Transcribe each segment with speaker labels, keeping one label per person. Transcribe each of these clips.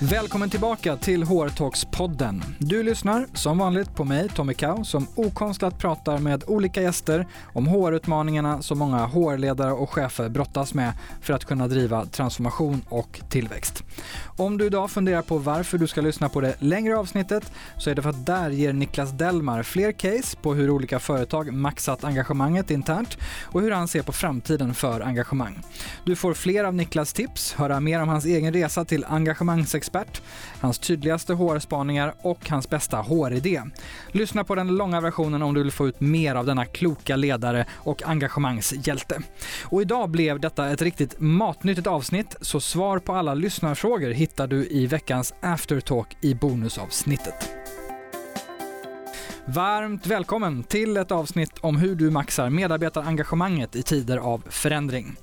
Speaker 1: Välkommen tillbaka till HR-talks-podden. Du lyssnar som vanligt på mig, Tommy Kau, som okonstlat pratar med olika gäster om HR-utmaningarna som många HR-ledare och chefer brottas med för att kunna driva transformation och tillväxt. Om du idag funderar på varför du ska lyssna på det längre avsnittet så är det för att där ger Niklas Dellmar fler case på hur olika företag maxat engagemanget internt och hur han ser på framtiden för engagemang. Du får fler av Niklas tips, höra mer om hans egen resa till engagemangsexpert, hans tydligaste HR-spaningar och hans bästa HR-idé. Lyssna på den långa versionen om du vill få ut mer av denna kloka ledare och engagemangshjälte. Och idag blev detta ett riktigt matnyttigt avsnitt, så svar på alla lyssnarfrågor hittar du i veckans aftertalk i bonusavsnittet. Varmt välkommen till ett avsnitt om hur du maxar medarbetarengagemanget i tider av förändring.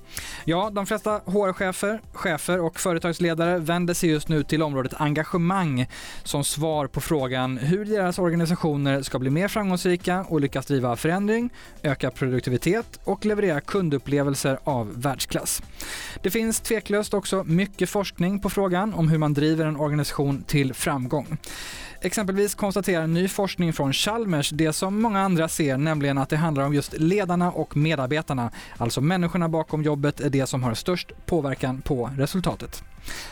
Speaker 1: Ja, de flesta HR-chefer, chefer och företagsledare vänder sig just nu till området engagemang som svar på frågan hur deras organisationer ska bli mer framgångsrika och lyckas driva förändring, öka produktivitet och leverera kundupplevelser av världsklass. Det finns tveklöst också mycket forskning på frågan om hur man driver en organisation till framgång. Exempelvis konstaterar ny forskning från Chalmers det som många andra ser, nämligen att det handlar om just ledarna och medarbetarna, alltså människorna bakom jobbet är det som har störst påverkan på resultatet.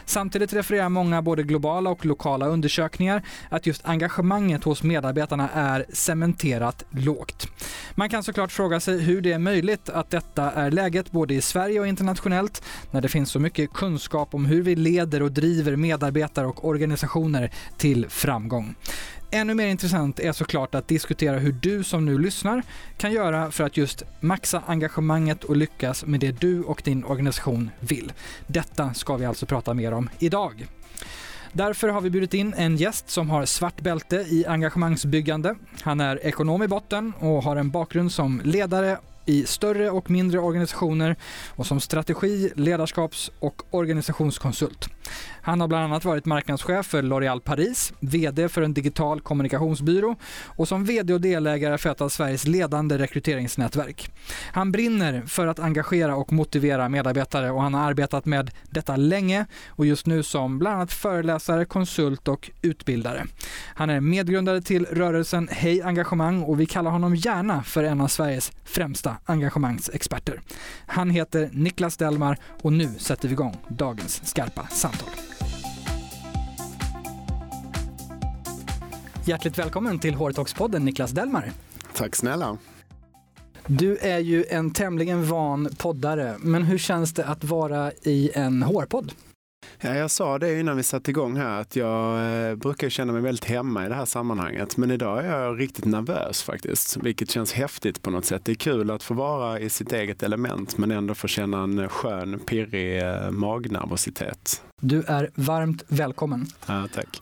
Speaker 1: Samtidigt refererar många både globala och lokala undersökningar att just engagemanget hos medarbetarna är cementerat lågt. Man kan såklart fråga sig hur det är möjligt att detta är läget både i Sverige och internationellt när det finns så mycket kunskap om hur vi leder och driver medarbetare och organisationer till framgång. Ännu mer intressant är såklart att diskutera hur du som nu lyssnar kan göra för att just maxa engagemanget och lyckas med det du och din organisation vill. Detta ska vi alltså prata mer om idag. Därför har vi bjudit in en gäst som har svart bälte i engagemangsbyggande. Han är ekonom i botten och har en bakgrund som ledare i större och mindre organisationer och som strategi-, ledarskaps och organisationskonsult. Han har bland annat varit marknadschef för L'Oréal Paris, VD för en digital kommunikationsbyrå och som VD och delägare för ett av Sveriges ledande rekryteringsnätverk. Han brinner för att engagera och motivera medarbetare och han har arbetat med detta länge och just nu som bland annat föreläsare, konsult och utbildare. Han är medgrundare till rörelsen Hej Engagemang och vi kallar honom gärna för en av Sveriges främsta engagemangsexperter. Han heter Niklas Delmar och nu sätter vi igång dagens skarpa samtal. Hjärtligt välkommen till HR-talks-podden Niklas Delmar.
Speaker 2: Tack snälla.
Speaker 1: Du är ju en tämligen van poddare, men hur känns det att vara i en HR-podd?
Speaker 2: Ja, jag sa det innan vi satte igång här att jag eh, brukar känna mig väldigt hemma i det här sammanhanget. Men idag är jag riktigt nervös faktiskt, vilket känns häftigt på något sätt. Det är kul att få vara i sitt eget element men ändå få känna en skön, pirrig eh, magnervositet.
Speaker 1: Du är varmt välkommen.
Speaker 2: Ja, tack.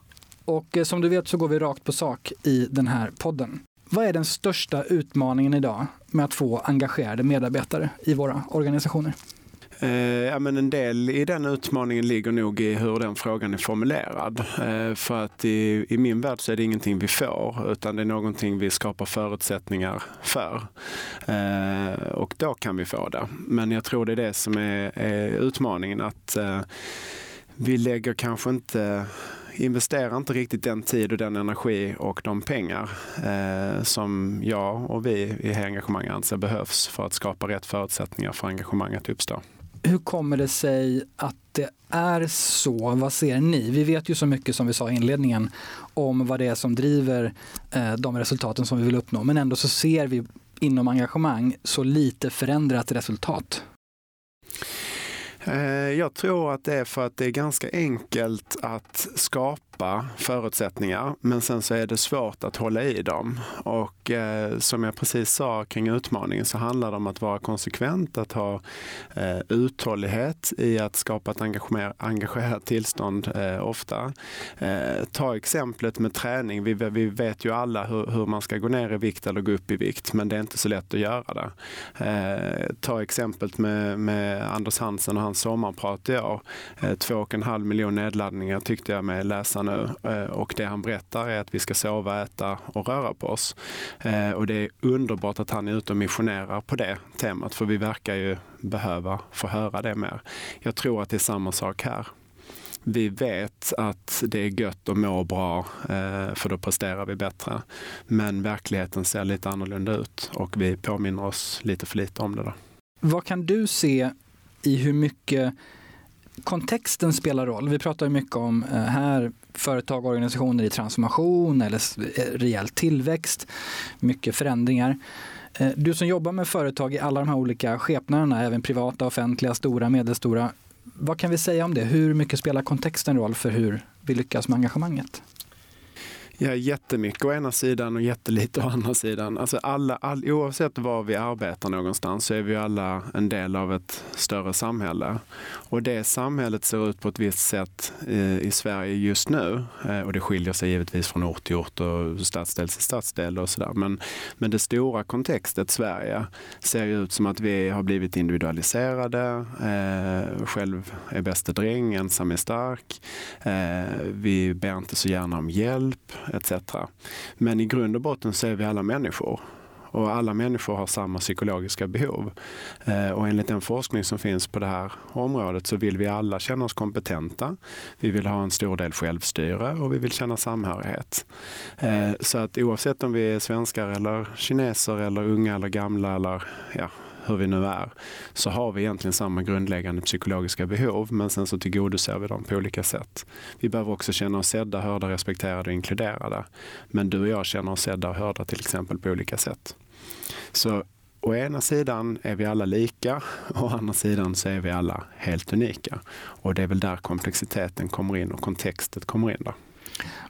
Speaker 1: Och eh, som du vet så går vi rakt på sak i den här podden. Vad är den största utmaningen idag med att få engagerade medarbetare i våra organisationer?
Speaker 2: Eh, ja, men en del i den utmaningen ligger nog i hur den frågan är formulerad. Eh, för att i, i min värld så är det ingenting vi får, utan det är någonting vi skapar förutsättningar för. Eh, och då kan vi få det. Men jag tror det är det som är, är utmaningen, att eh, vi lägger kanske inte investerar inte riktigt den tid och den energi och de pengar eh, som jag och vi i engagemang anser behövs för att skapa rätt förutsättningar för engagemang att uppstå.
Speaker 1: Hur kommer det sig att det är så? Vad ser ni? Vi vet ju så mycket som vi sa i inledningen om vad det är som driver eh, de resultaten som vi vill uppnå. Men ändå så ser vi inom engagemang så lite förändrat resultat.
Speaker 2: Eh, jag tror att det är för att det är ganska enkelt att skapa förutsättningar, men sen så är det svårt att hålla i dem. Och eh, som jag precis sa kring utmaningen så handlar det om att vara konsekvent, att ha eh, uthållighet i att skapa ett engagerat tillstånd eh, ofta. Eh, ta exemplet med träning. Vi, vi vet ju alla hur, hur, man ska gå ner i vikt eller gå upp i vikt, men det är inte så lätt att göra det. Eh, ta exemplet med, med Anders Hansen och hans sommarprat i år. Eh, två och en halv miljon nedladdningar tyckte jag med läsaren nu. Eh, och det han berättar är att vi ska sova, äta och röra på oss. Eh, och det är underbart att han är ute och missionerar på det temat, för vi verkar ju behöva få höra det mer. Jag tror att det är samma sak här. vi vet att det är gött att må bra eh, för då presterar vi bättre. Men verkligheten ser lite annorlunda ut och vi påminner oss lite för lite om det. Då.
Speaker 1: Vad kan du se i hur mycket kontexten spelar roll? Vi pratar mycket om här företag och organisationer i transformation eller eh, rejäl tillväxt, mycket förändringar. Eh, du som jobbar med företag i alla de här olika skepnaderna, även privata, offentliga, stora, medelstora vad kan vi säga om det? Hur mycket spelar kontexten roll för hur vi lyckas med engagemanget?
Speaker 2: Ja, jättemycket å ena sidan och jättelite å andra sidan. Alltså alla, all, oavsett var vi arbetar någonstans så är vi alla en del av ett större samhälle. Och det samhället ser ut på ett visst sätt eh, i Sverige just nu. Eh, och det skiljer sig givetvis från ort till ort och stadsdel till stadsdel och sådär. Men, men det stora kontextet Sverige ser ut som att vi har blivit individualiserade. Eh, själv är bäste dräng, ensam är stark. Eh, vi ber inte så gärna om hjälp etc. Men i grund och botten så är vi alla människor och alla människor har samma psykologiska behov. Eh, och enligt den forskning som finns på det här området så vill vi alla känna oss kompetenta. Vi vill ha en stor del självstyre och vi vill känna samhörighet. Eh, så att oavsett om vi är svenskar eller kineser eller unga eller gamla eller ja, hur vi nu är, så har vi egentligen samma grundläggande psykologiska behov, men sen så tillgodoser vi dem på olika sätt. Vi behöver också känna oss sedda, hörda, respekterade och inkluderade. Men du och jag känner oss sedda och hörda till exempel på olika sätt. Så å ena sidan är vi alla lika, å andra sidan så är vi alla helt unika. Och det är väl där komplexiteten kommer in och kontextet kommer in. Där.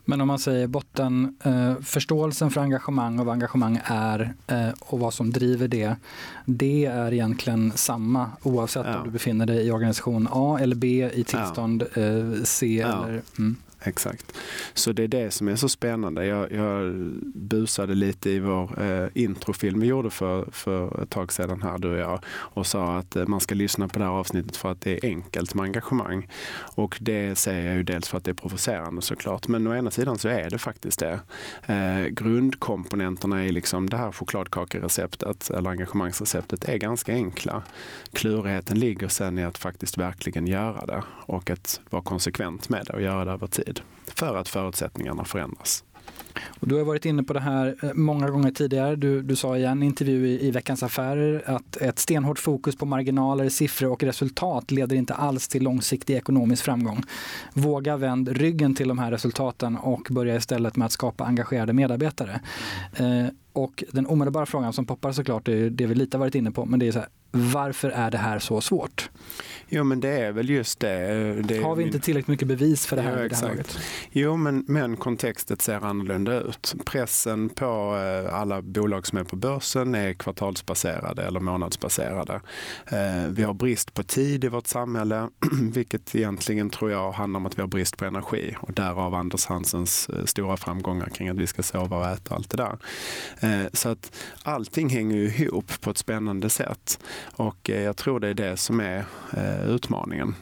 Speaker 1: Men om man säger botten, eh, förståelsen för engagemang och vad engagemang är eh, och vad som driver det, det är egentligen samma oavsett ja. om du befinner dig i organisation A eller B i tillstånd ja. eh, C. Ja. Eller, mm
Speaker 2: exakt. Så det är det som är så spännande. Jag, jag busade lite i vår eh, introfilm vi gjorde för, för ett tag sedan här, du och jag, och sa att eh, man ska lyssna på det här avsnittet för att det är enkelt med engagemang. Och det säger jag ju dels för att det är provocerande såklart, men å ena sidan så är det faktiskt det. Eh, grundkomponenterna i liksom det här chokladkakereceptet, eller engagemangsreceptet, är ganska enkla. Klurigheten ligger sen i att faktiskt verkligen göra det och att vara konsekvent med det och göra det över tid tid för att förutsättningarna förändras.
Speaker 1: Och du har varit inne på det här eh, många gånger tidigare. Du, du sa i en intervju i, i Veckans Affärer att ett stenhårt fokus på marginaler, siffror och resultat leder inte alls till långsiktig ekonomisk framgång. Våga vänd ryggen till de här resultaten och börja istället med att skapa engagerade medarbetare. Eh, och den omedelbara frågan som poppar såklart är det vi lite varit inne på, men det är så här, varför är det här så svårt?
Speaker 2: Jo men det är väl just det. det
Speaker 1: har vi inte tillräckligt mycket bevis för det här? Exakt. Det här laget?
Speaker 2: jo men, men kontextet ser annorlunda ut. Pressen på eh, alla bolag som är på börsen är kvartalsbaserade eller månadsbaserade. Eh, vi har brist på tid i vårt samhälle, vilket egentligen tror jag handlar om att vi har brist på energi och därav Anders Hansens eh, stora framgångar kring att vi ska sova och äta allt det där. Så att allting hänger ihop på ett spännande sätt och jag tror det är det som är utmaningen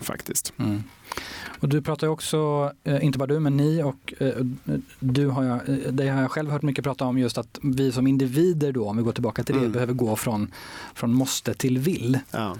Speaker 2: faktiskt. Mm.
Speaker 1: Och du pratar också, eh, inte bara du, men ni och eh, du har jag, eh, det har jag själv hört mycket prata om just att vi som individer då, om vi går tillbaka till det, mm. behöver gå från, från måste till vill. Ja.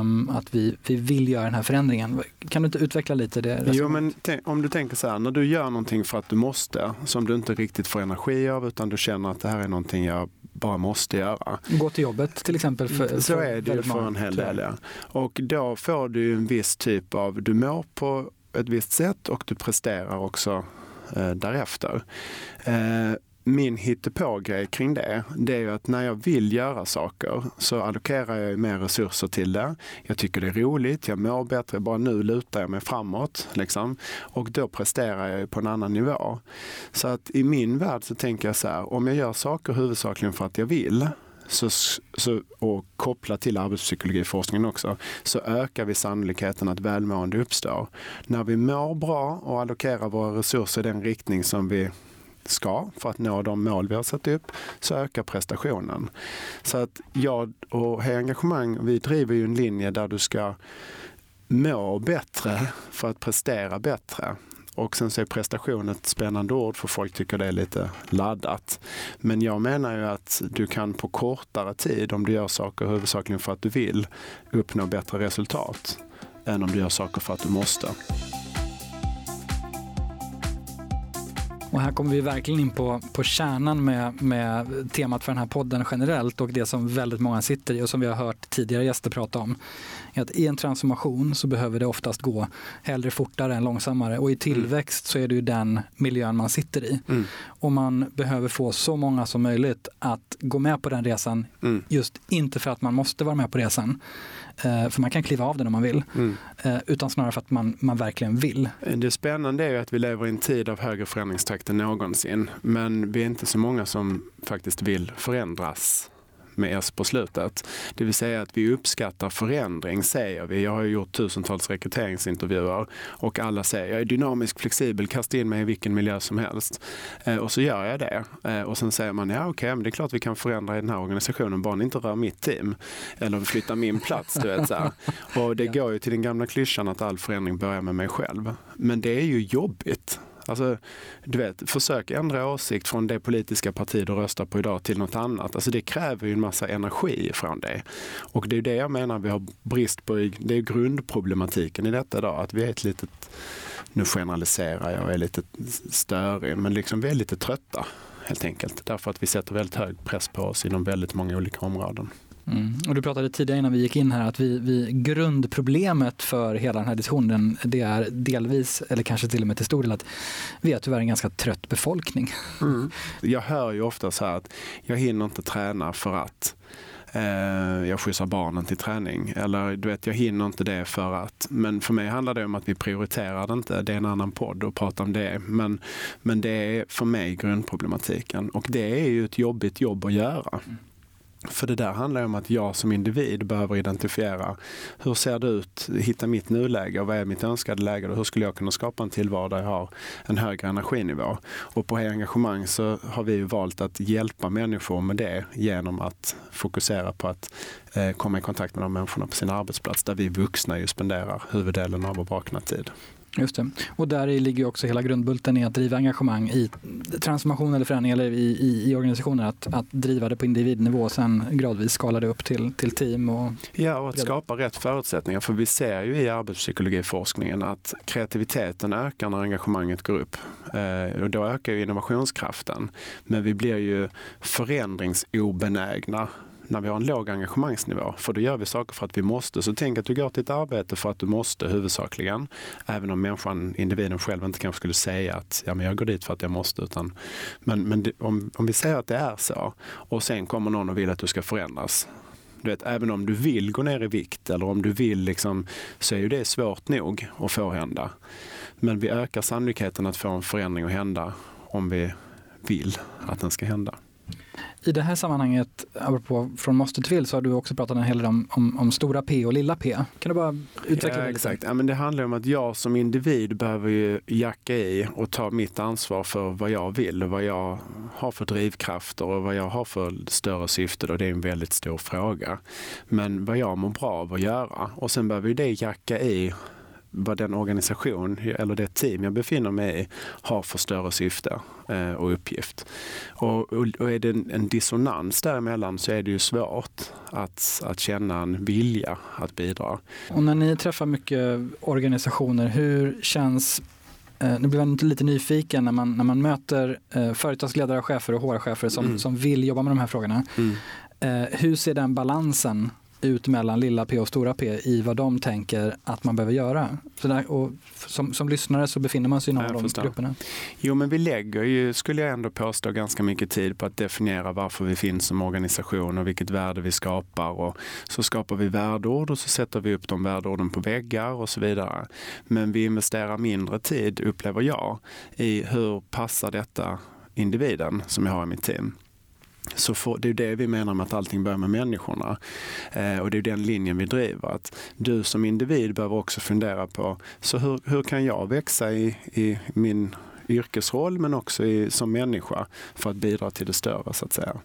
Speaker 1: Um, att vi, vi vill göra den här förändringen. Kan du inte utveckla lite det?
Speaker 2: Jo, men om du tänker så här, när du gör någonting för att du måste, som du inte riktigt får energi av, utan du känner att det här är någonting jag bara måste göra.
Speaker 1: Gå till jobbet till exempel. För,
Speaker 2: så är det ju för en hel del. Ja. Och då får du en viss typ av, du mår på ett visst sätt och du presterar också eh, därefter. Eh, min hittepågrej kring det, det är ju att när jag vill göra saker så allokerar jag mer resurser till det. Jag tycker det är roligt, jag mår bättre, bara nu lutar jag mig framåt. Liksom. Och då presterar jag på en annan nivå. Så att i min värld så tänker jag så här, om jag gör saker huvudsakligen för att jag vill, så, så, och kopplat till arbetspsykologiforskningen också, så ökar vi sannolikheten att välmående uppstår. När vi mår bra och allokerar våra resurser i den riktning som vi ska för att nå de mål vi har satt upp så ökar prestationen. Så att jag och Hej Engagemang, vi driver ju en linje där du ska må bättre för att prestera bättre. Och sen så är prestation ett spännande ord för folk tycker det är lite laddat. Men jag menar ju att du kan på kortare tid, om du gör saker huvudsakligen för att du vill, uppnå bättre resultat. än om du gör saker för att du måste.
Speaker 1: Och här kommer vi verkligen in på, på kärnan med, med temat för den här podden generellt och det som väldigt många sitter i och som vi har hört tidigare gäster prata om. Att I en transformation så behöver det oftast gå hellre fortare än långsammare och i tillväxt så är det ju den miljön man sitter i. Mm. Och man behöver få så många som möjligt att gå med på den resan, mm. just inte för att man måste vara med på resan, för man kan kliva av den om man vill. Mm. Eh, utan snarare för att man, man verkligen vill.
Speaker 2: Det spännande är att vi lever i en tid av högre förändringstakt än någonsin. Men vi är inte så många som faktiskt vill förändras med S på slutet. Det vill säga att vi uppskattar förändring, säger vi. Jag har gjort tusentals rekryteringsintervjuer och alla säger jag är dynamisk, flexibel, kasta in mig i vilken miljö som helst. Eh, och så gör jag det. Eh, och sen säger man, ja okej, okay, men det är klart vi kan förändra i den här organisationen, bara ni inte rör mitt team eller flyttar min plats. Du vet, så här. Och det går ju till den gamla klyschan att all förändring börjar med mig själv. Men det är ju jobbigt. Alltså, du vet, försök ändra åsikt från det politiska parti du röstar på idag till något annat. Alltså det kräver ju en massa energi från dig. Och det är det jag menar vi har brist på. Det är grundproblematiken i detta idag, att vi är ett litet, nu generaliserar jag och är lite störig, men liksom vi är lite trötta helt enkelt. Därför att vi sätter väldigt hög press på oss inom väldigt många olika områden.
Speaker 1: Mm. Och du pratade tidigare innan vi gick in här att vi, vi, grundproblemet för hela den här diskussionen det är delvis, eller kanske till och med till stor del, att vi är tyvärr en ganska trött befolkning.
Speaker 2: Mm. Jag hör ju ofta så här att jag hinner inte träna för att eh, jag skjutsar barnen till träning. Eller du vet, jag hinner inte det för att. Men för mig handlar det om att vi prioriterar det inte. Det är en annan podd att prata om det. Men, men det är för mig grundproblematiken. Och det är ju ett jobbigt jobb att göra. För det där handlar om att jag som individ behöver identifiera hur ser det ut, hitta mitt nuläge och vad är mitt önskade läge och hur skulle jag kunna skapa en tillvaro där jag har en högre energinivå. Och på engagemang så har vi valt att hjälpa människor med det genom att fokusera på att eh, komma i kontakt med de människorna på sin arbetsplats där vi vuxna ju spenderar huvuddelen av vår vakna tid.
Speaker 1: Just det. Och där ligger också hela grundbulten i att driva engagemang i transformation eller förändring eller i, i, i organisationer. Att, att driva det på individnivå och sen gradvis skala det upp till, till team. Och
Speaker 2: ja, och att skapa rätt förutsättningar. För vi ser ju i arbetspsykologiforskningen att kreativiteten ökar när engagemanget går upp. Eh, och då ökar ju innovationskraften. Men vi blir ju förändringsobenägna när vi har en låg engagemangsnivå. För då gör vi saker för att vi måste. Så tänk att du går till ett arbete för att du måste huvudsakligen. Även om människan, individen själv inte kanske skulle säga att ja, men jag går dit för att jag måste. Utan, men men det, om, om vi säger att det är så och sen kommer någon och vill att du ska förändras. Du vet, även om du vill gå ner i vikt eller om du vill liksom, så är ju det svårt nog att få hända. Men vi ökar sannolikheten att få en förändring att hända om vi vill att den ska hända.
Speaker 1: I det här sammanhanget, apropå från måste till så har du också pratat en hel del om, om, om, stora P och lilla P. Kan du bara utveckla ja, det
Speaker 2: lite? Exakt. Ja, men det handlar om att jag som individ behöver ju jacka i och ta mitt ansvar för vad jag vill och vad jag har för drivkrafter och vad jag har för större syfte. Och det är en väldigt stor fråga. Men vad jag mår bra av att göra. Och sen behöver det jacka i vad den organisation eller det team jag befinner mig i har för större syfte eh, och uppgift. Och, och, och är det en, en dissonans däremellan så är det ju svårt att, att känna en vilja att bidra.
Speaker 1: Och när ni träffar mycket organisationer, hur känns eh, nu blir jag lite nyfiken när man, när man möter eh, företagsledare, chefer och HR-chefer som, mm. som vill jobba med de här frågorna. Mm. Eh, hur ser den balansen ut mellan lilla p och stora p i vad de tänker att man behöver göra. Så där, och som, som lyssnare så befinner man sig inom de förstår. grupperna.
Speaker 2: Jo, men vi lägger ju, skulle jag ändå påstå, ganska mycket tid på att definiera varför vi finns som organisation och vilket värde vi skapar. Och så skapar vi värdeord och så sätter vi upp de värdeorden på väggar och så vidare. Men vi investerar mindre tid, upplever jag, i hur passar detta individen som jag har i mitt team. Så får, det är det vi menar med att allting börjar med människorna. Eh, och det är den linjen vi driver. Att du som individ behöver också fundera på, så hur, hur kan jag växa i, i min yrkesroll men också i, som människa för att bidra till det större så att säga.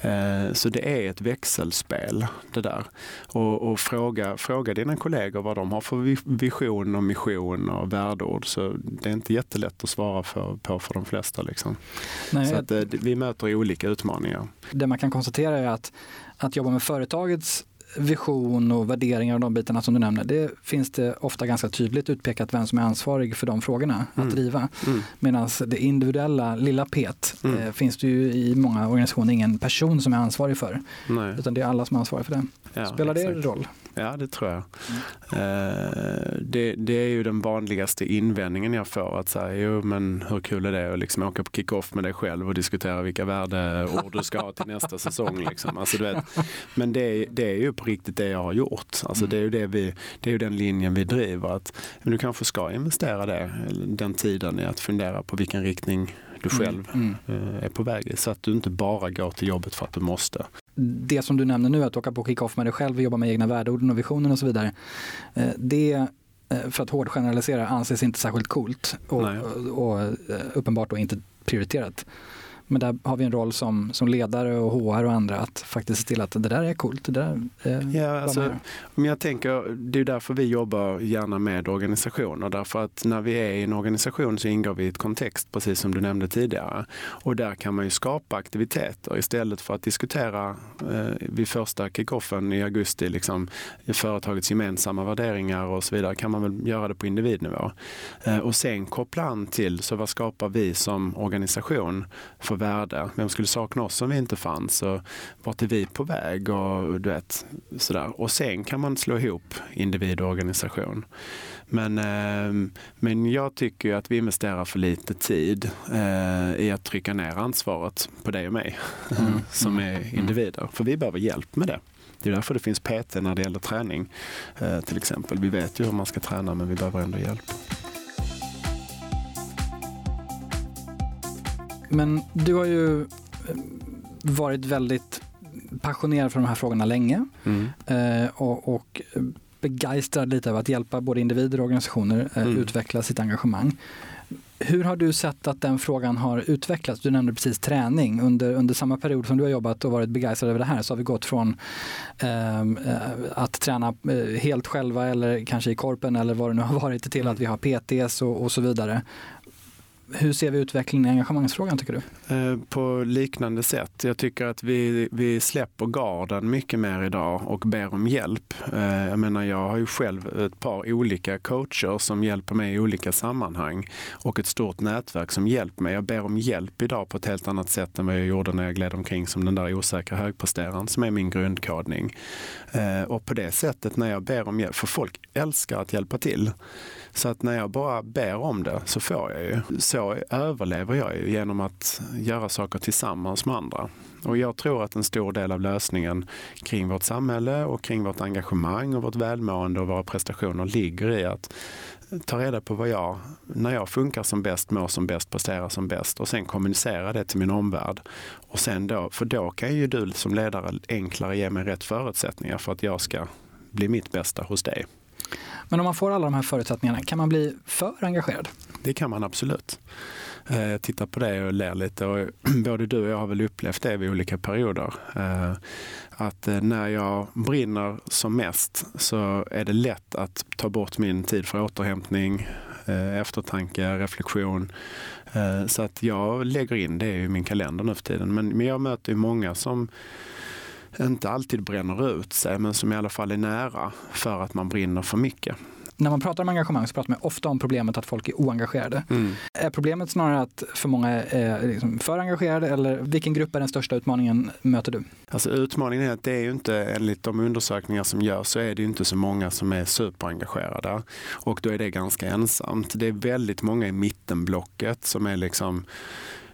Speaker 2: Eh, så det är ett växelspel det där. Och, och, fråga, fråga dina kollegor vad de har för vision och mission och värdeord. Så det är inte jättelätt att svara för, på för de flesta. Liksom. Nej, så att, eh, vi möter olika utmaningar.
Speaker 1: Det man kan konstatera är att, att jobba med företagets vision och värderingar och de bitarna som du nämner, det finns det ofta ganska tydligt utpekat vem som är ansvarig för de frågorna mm. att driva. Mm. Medan det individuella lilla pet mm. eh, finns det ju i många organisationer ingen person som är ansvarig för. Nej. Utan det är alla som är ansvariga för det. Ja, Spelar exakt. det roll?
Speaker 2: Ja, det tror jag. Mm. det, det, är ju den vanligaste invändningen jag får. Att säga, jo men hur kul är det att liksom åka på kick-off med dig själv och diskutera vilka värdeord du ska ha till nästa säsong. Liksom. Alltså, du vet, men det, det är ju på riktigt det jag har gjort. Alltså, det, är ju det, vi, det är ju den linjen vi driver. Att, men du kanske ska investera det, den tiden i att fundera på vilken riktning du mm, själv mm. Mm. är på väg i. Så att du inte bara går till jobbet för att du måste
Speaker 1: det som du nämner nu, att åka på kick-off med dig själv och jobba med egna värdeorden och visionen och så vidare. Eh, det, eh, för att hårdgeneralisera, anses inte särskilt coolt och, och, och eh, uppenbart då inte prioriterat. Men där har vi en roll som, som ledare och HR och andra att faktiskt se till att det där är coolt. Det där
Speaker 2: är ja, alltså, men jag tänker, det är därför vi jobbar gärna med organisationer. Därför att när vi är i en organisation så ingår vi i ett kontext, precis som du nämnde tidigare. Och där kan man ju skapa aktiviteter istället för att diskutera eh, vid första kickoffen i augusti, liksom, företagets gemensamma värderingar och så vidare, kan man väl göra det på individnivå. Eh, och sen koppla an till, så vad skapar vi som organisation för värde? Vem skulle sakna oss om vi inte fanns? Och vart är vi på väg? Och, du vet, sådär. och sen kan man slå ihop individ och organisation. Men, eh, men jag tycker att vi investerar för lite tid eh, i att trycka ner ansvaret på dig och mig mm. som är mm. individer. För vi behöver hjälp med det. Det är därför det finns PT när det gäller träning eh, till exempel. Vi vet ju hur man ska träna men vi behöver ändå hjälp.
Speaker 1: Men du har ju eh, varit väldigt passionerad för de här frågorna länge mm. eh, och, och begeistrad lite av att hjälpa både individer och organisationer eh, mm. utveckla sitt engagemang. Hur har du sett att den frågan har utvecklats? Du nämnde precis träning. Under, under samma period som du har jobbat och varit begeistrad över det här så har vi gått från ehm, eh, att träna helt själva eller kanske i korpen eller vad det nu har varit till att vi har PTs och, och så vidare. Hur ser vi utvecklingen i engagemangsfrågan tycker du?
Speaker 2: Eh, på liknande sätt. Jag tycker att vi, vi släpper garden mycket mer idag och ber om hjälp. Eh, jag menar, jag har ju själv ett par olika coacher som hjälper mig i olika sammanhang och ett stort nätverk som hjälper mig. Jag ber om hjälp idag på ett helt annat sätt än vad jag gjorde när jag gled omkring som den där osäkra högpresteraren som är min grundkodning. Eh, och på det sättet när jag ber om hjälp, för folk älskar att hjälpa till. Så att när jag bara ber om det så får jag ju. Så överlever jag ju genom att göra saker tillsammans med andra. Och jag tror att en stor del av lösningen kring vårt samhälle och kring vårt engagemang och vårt välmående och våra prestationer ligger i att ta reda på vad jag, när jag funkar som bäst, mår som bäst, presterar som bäst och sen kommunicera det till min omvärld. Och sen då, för då kan ju du som ledare enklare ge mig rätt förutsättningar för att jag ska bli mitt bästa hos dig.
Speaker 1: Men om man får alla de här förutsättningarna, kan man bli för engagerad?
Speaker 2: Det kan man absolut. Eh, jag tittar på det och ler lite. Och både du och jag har väl upplevt det vid olika perioder. Eh, att eh, när jag brinner som mest så är det lätt att ta bort min tid för återhämtning, eftertanke, reflektion. Så att jag lägger in det i min kalender nu för tiden. Men jag möter ju många som inte alltid bränner ut sig, men som i alla fall är nära för att man brinner för mycket.
Speaker 1: När man pratar om engagemang så pratar man ofta om problemet att folk är oengagerade. Mm. Är problemet snarare att för många är liksom för engagerade eller vilken grupp är den största utmaningen möter du?
Speaker 2: Alltså utmaningen är att det är ju inte, enligt de undersökningar som görs, så är det inte så många som är superengagerade. Och då är det ganska ensamt. Det är väldigt många i mittenblocket som är liksom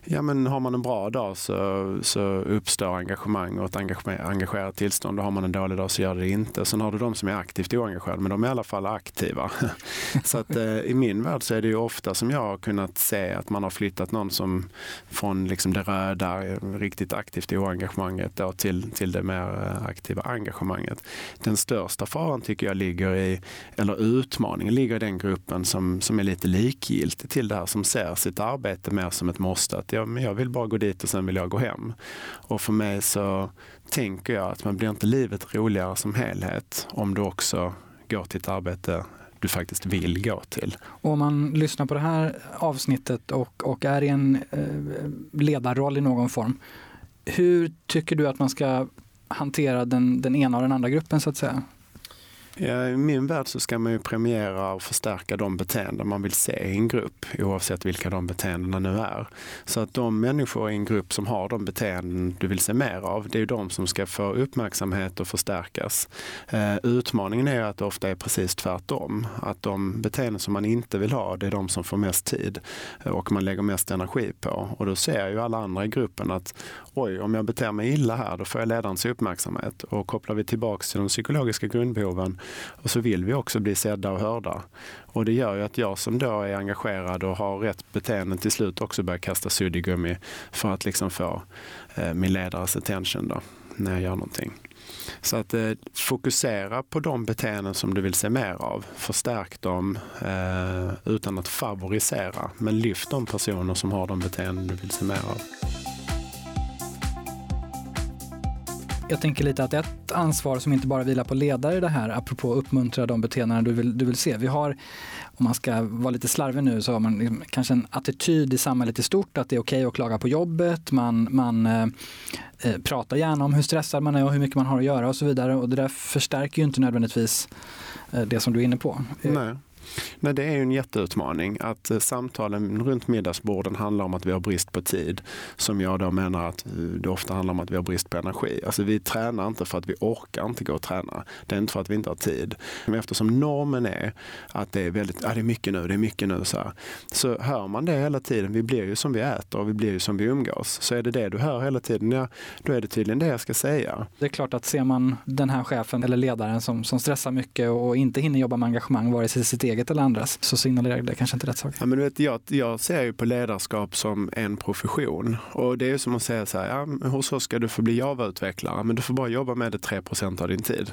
Speaker 2: Ja, men har man en bra dag så, så uppstår engagemang och ett engagerat tillstånd. Och har man en dålig dag så gör det inte. Sen har du de som är aktivt oengagerade, men de är i alla fall aktiva. så att eh, i min värld så är det ju ofta som jag har kunnat se att man har flyttat någon som från liksom det röda, riktigt aktivt oengagemanget då, till, till det mer eh, aktiva engagemanget. Den största faran tycker jag ligger i, eller utmaningen ligger i den gruppen som, som är lite likgiltig till det här, som ser sitt arbete mer som ett måste. Att jag, jag vill bara gå dit och sen vill jag gå hem. Och för mig så tänker jag att man blir inte livet roligare som helhet om du också går till ett arbete du faktiskt vill gå till.
Speaker 1: Och om man lyssnar på det här avsnittet och, och är i en eh, ledarroll i någon form, hur tycker du att man ska hantera den, den ena och den andra gruppen så att säga?
Speaker 2: Ja, I min värld så ska man ju premiera och förstärka de beteenden man vill se i en grupp oavsett vilka de beteendena nu är. Så att de människor i en grupp som har de beteenden du vill se mer av, det är ju de som ska få uppmärksamhet och förstärkas. Eh, utmaningen är att det ofta är precis tvärtom. Att de beteenden som man inte vill ha, det är de som får mest tid och man lägger mest energi på. Och då ser ju alla andra i gruppen att oj, om jag beter mig illa här, då får jag ledarens uppmärksamhet. Och kopplar vi tillbaks till de psykologiska grundbehoven och så vill vi också bli sedda och hörda. Och det gör ju att jag som då är engagerad och har rätt beteende till slut också börjar kasta suddgummi för att liksom få eh, min ledares attention då, när jag gör någonting. Så att eh, fokusera på de beteenden som du vill se mer av. Förstärk dem eh, utan att favorisera. Men lyft de personer som har de beteenden du vill se mer av.
Speaker 1: Jag tänker lite att ett ansvar som inte bara vilar på ledare i det här, apropå att uppmuntra de beteenden du vill, du vill se. Vi har, om man ska vara lite slarvig nu, så har man liksom kanske en attityd i samhället i stort att det är okej okay att klaga på jobbet. Man, man eh, eh, pratar gärna om hur stressad man är och hur mycket man har att göra och så vidare. Och det där förstärker ju inte nödvändigtvis eh, det som du är inne på.
Speaker 2: Eh, Nej. Men det är ju en jätteutmaning att eh, samtalen runt middagsborden handlar om att vi har brist på tid. Som jag då menar att eh, det ofta handlar om att vi har brist på energi. Alltså vi tränar inte för att vi orkar inte gå och träna. Det är inte för att vi inte har tid. Men eftersom normen är att det är väldigt, ja, det är mycket nu, det är mycket nu. Så, här, så hör man det hela tiden. Vi blir ju som vi äter och vi blir ju som vi umgås. Så är det det du hör hela tiden, ja, då är det tydligen det jag ska säga.
Speaker 1: Det är klart att ser man den här chefen eller ledaren som, som stressar mycket och inte hinner jobba med engagemang, vare sig sitt eget eller andras, så signalerar det kanske inte rätt sak.
Speaker 2: Ja, men du vet, jag, jag ser ju på ledarskap som en profession. Och det är som att säga så här, ja, hos oss ska du få bli Java-utvecklare, men du får bara jobba med det 3% av din tid.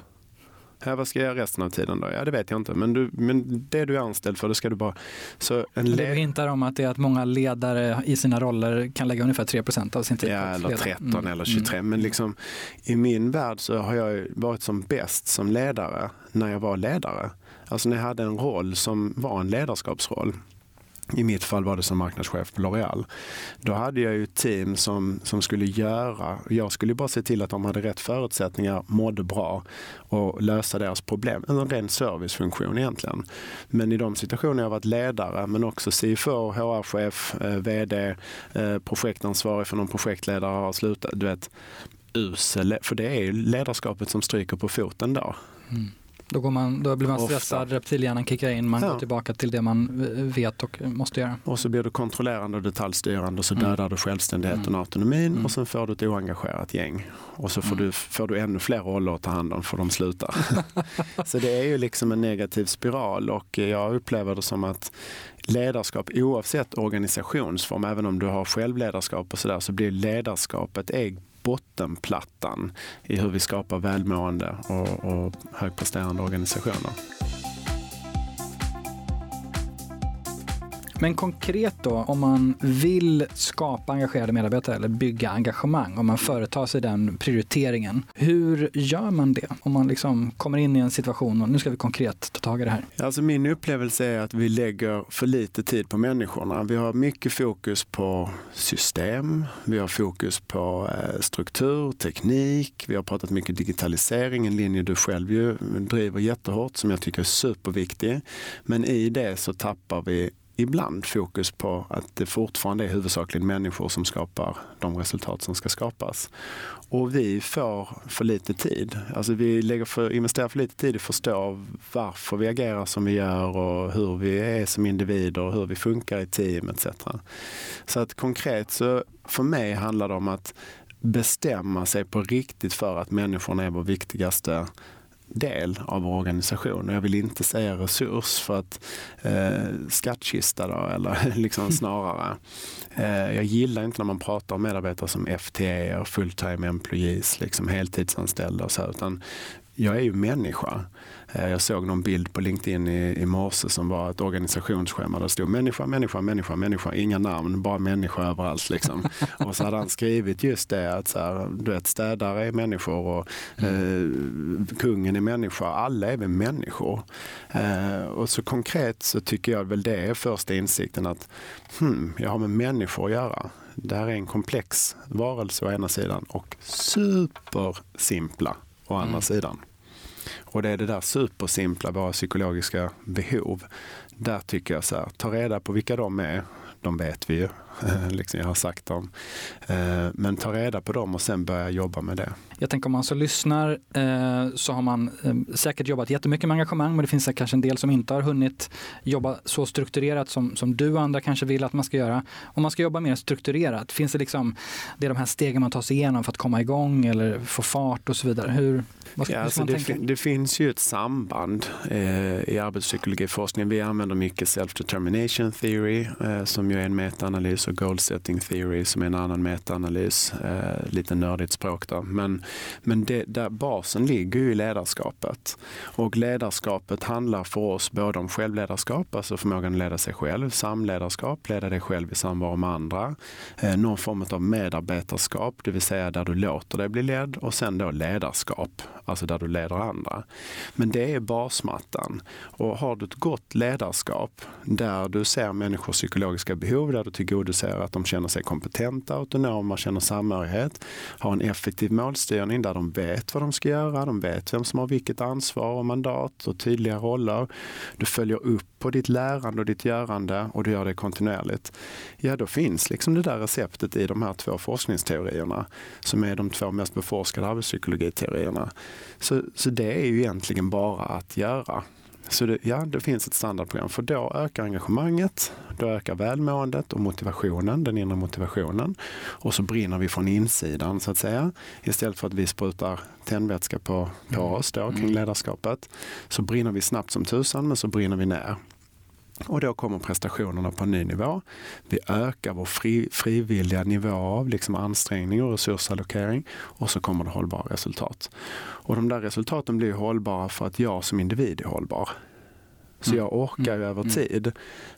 Speaker 2: Ja, vad ska jag göra resten av tiden då? Ja, det vet jag inte. Men, du, men det du är anställd för, det ska du bara...
Speaker 1: Så en det hintar om att det är att många ledare i sina roller kan lägga ungefär 3% av sin tid
Speaker 2: ja,
Speaker 1: på
Speaker 2: eller 13 mm. eller 23. Mm. Men liksom, i min värld så har jag varit som bäst som ledare när jag var ledare. Alltså när jag hade en roll som var en ledarskapsroll. I mitt fall var det som marknadschef på L'Oreal. Då hade jag ju ett team som, som skulle göra, jag skulle bara se till att de hade rätt förutsättningar, mådde bra och lösa deras problem. En ren servicefunktion egentligen. Men i de situationer jag varit ledare, men också CFO, HR-chef, eh, VD, eh, projektansvarig för någon projektledare har slutat. Du vet, usel, för det är ju ledarskapet som stryker på foten då. Mm.
Speaker 1: Då, går man, då blir man stressad, reptilhjärnan kickar in, man ja. går tillbaka till det man vet och måste göra.
Speaker 2: Och så blir du kontrollerande och detaljstyrande och så mm. dödar du självständigheten mm. och autonomin mm. och sen får du ett oengagerat gäng. Och så får, mm. du, får du ännu fler roller att ta hand om för de slutar. så det är ju liksom en negativ spiral och jag upplever det som att ledarskap oavsett organisationsform, även om du har självledarskap och sådär, så blir ledarskapet är bottenplattan i hur vi skapar välmående och, och högpresterande organisationer.
Speaker 1: Men konkret då, om man vill skapa engagerade medarbetare eller bygga engagemang, om man företar sig den prioriteringen, hur gör man det? Om man liksom kommer in i en situation och nu ska vi konkret ta tag i det här.
Speaker 2: Alltså min upplevelse är att vi lägger för lite tid på människorna. Vi har mycket fokus på system, vi har fokus på eh, struktur, teknik, vi har pratat mycket digitalisering, en linje du själv ju driver jättehårt som jag tycker är superviktig. Men i det så tappar vi ibland fokus på att det fortfarande är huvudsakligen människor som skapar de resultat som ska skapas. Och vi får för lite tid. Alltså vi lägger för, investerar för lite tid i att förstå varför vi agerar som vi gör och hur vi är som individer och hur vi funkar i team etc. Så att konkret så för mig handlar det om att bestämma sig på riktigt för att människorna är vår viktigaste del av vår organisation. Och jag vill inte säga resurs för att eh, skattkista då, eller liksom snarare. Eh, jag gillar inte när man pratar om medarbetare som FTA och full time employees, liksom heltidsanställda och så, utan jag är ju människa. Eh, jag såg någon bild på LinkedIn i, i morse som var ett organisationsschema där det stod människa, människa, människa, människa, inga namn, bara människa överallt. Liksom. och så hade han skrivit just det att så här, du vet, städare är människor och eh, kungen är människa, alla är väl människor. Eh, och så konkret så tycker jag väl det är första insikten att hmm, jag har med människor att göra. Det här är en komplex varelse å ena sidan och supersimpla å andra mm. sidan. Och det är det där supersimpla, våra psykologiska behov. Där tycker jag så här, ta reda på vilka de är. De vet vi ju, liksom jag har sagt dem. Eh, men ta reda på dem och sen börja jobba med det.
Speaker 1: Jag tänker om man så lyssnar eh, så har man eh, säkert jobbat jättemycket med engagemang men det finns kanske en del som inte har hunnit jobba så strukturerat som, som du och andra kanske vill att man ska göra. Om man ska jobba mer strukturerat, finns det liksom det är de här stegen man tar sig igenom för att komma igång eller få fart och så vidare? Hur,
Speaker 2: vad, ja, alltså det, fin det, finns ju ett samband eh, i arbetspsykologiforskningen. Vi använder mycket self-determination theory eh, som ju är en metaanalys och goal setting theory som är en annan metaanalys. Eh, lite nördigt språk då. Men men det, där basen ligger ju i ledarskapet. Och ledarskapet handlar för oss både om självledarskap, alltså förmågan att leda sig själv, samledarskap, leda dig själv i samvaro med andra, eh, någon form av medarbetarskap, det vill säga där du låter dig bli ledd och sen då ledarskap, alltså där du leder andra. Men det är basmattan. Och har du ett gott ledarskap där du ser människors psykologiska behov, där du tillgodoser att de känner sig kompetenta, autonoma, känner samhörighet, har en effektiv målstyrning styrning där de vet vad de ska göra, de vet vem som har vilket ansvar och mandat och tydliga roller. Du följer upp på ditt lärande och ditt görande och du gör det kontinuerligt. Ja, då finns liksom det där receptet i de här två forskningsteorierna som är de två mest beforskade arbetspsykologiteorierna. Så, så det är ju egentligen bara att göra. Så det, ja, det finns ett standardprogram för då ökar engagemanget, då ökar välmåendet och motivationen, den inre motivationen. Och så brinner vi från insidan så att säga. Istället för att vi sprutar tändvätska på, på mm. oss då, kring mm. ledarskapet. Så brinner vi snabbt som tusan men så brinner vi ner. Och då kommer prestationerna på en ny nivå. Vi ökar vår fri, frivilliga nivå av liksom ansträngning och resursallokering och så kommer det hållbara resultat. Och de där resultaten blir hållbara för att jag som individ är hållbar. Så mm. jag orkar mm. över mm. tid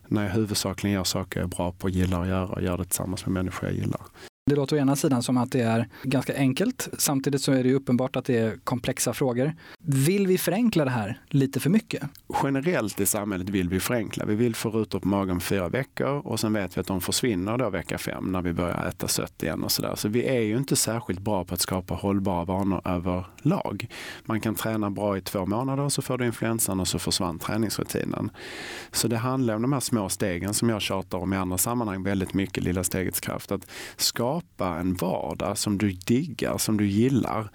Speaker 2: när jag huvudsakligen gör saker jag är bra på, gillar att göra och gör det tillsammans med människor jag gillar.
Speaker 1: Det låter å ena sidan som att det är ganska enkelt. Samtidigt så är det uppenbart att det är komplexa frågor. Vill vi förenkla det här lite för mycket?
Speaker 2: Generellt i samhället vill vi förenkla. Vi vill få rutor på magen fyra veckor och sen vet vi att de försvinner då vecka fem när vi börjar äta sött igen och sådär. Så vi är ju inte särskilt bra på att skapa hållbara vanor överlag. Man kan träna bra i två månader och så får du influensan och så försvann träningsrutinen. Så det handlar om de här små stegen som jag tjatar om i andra sammanhang väldigt mycket, lilla stegets kraft. Att skapa skapa en vardag som du diggar, som du gillar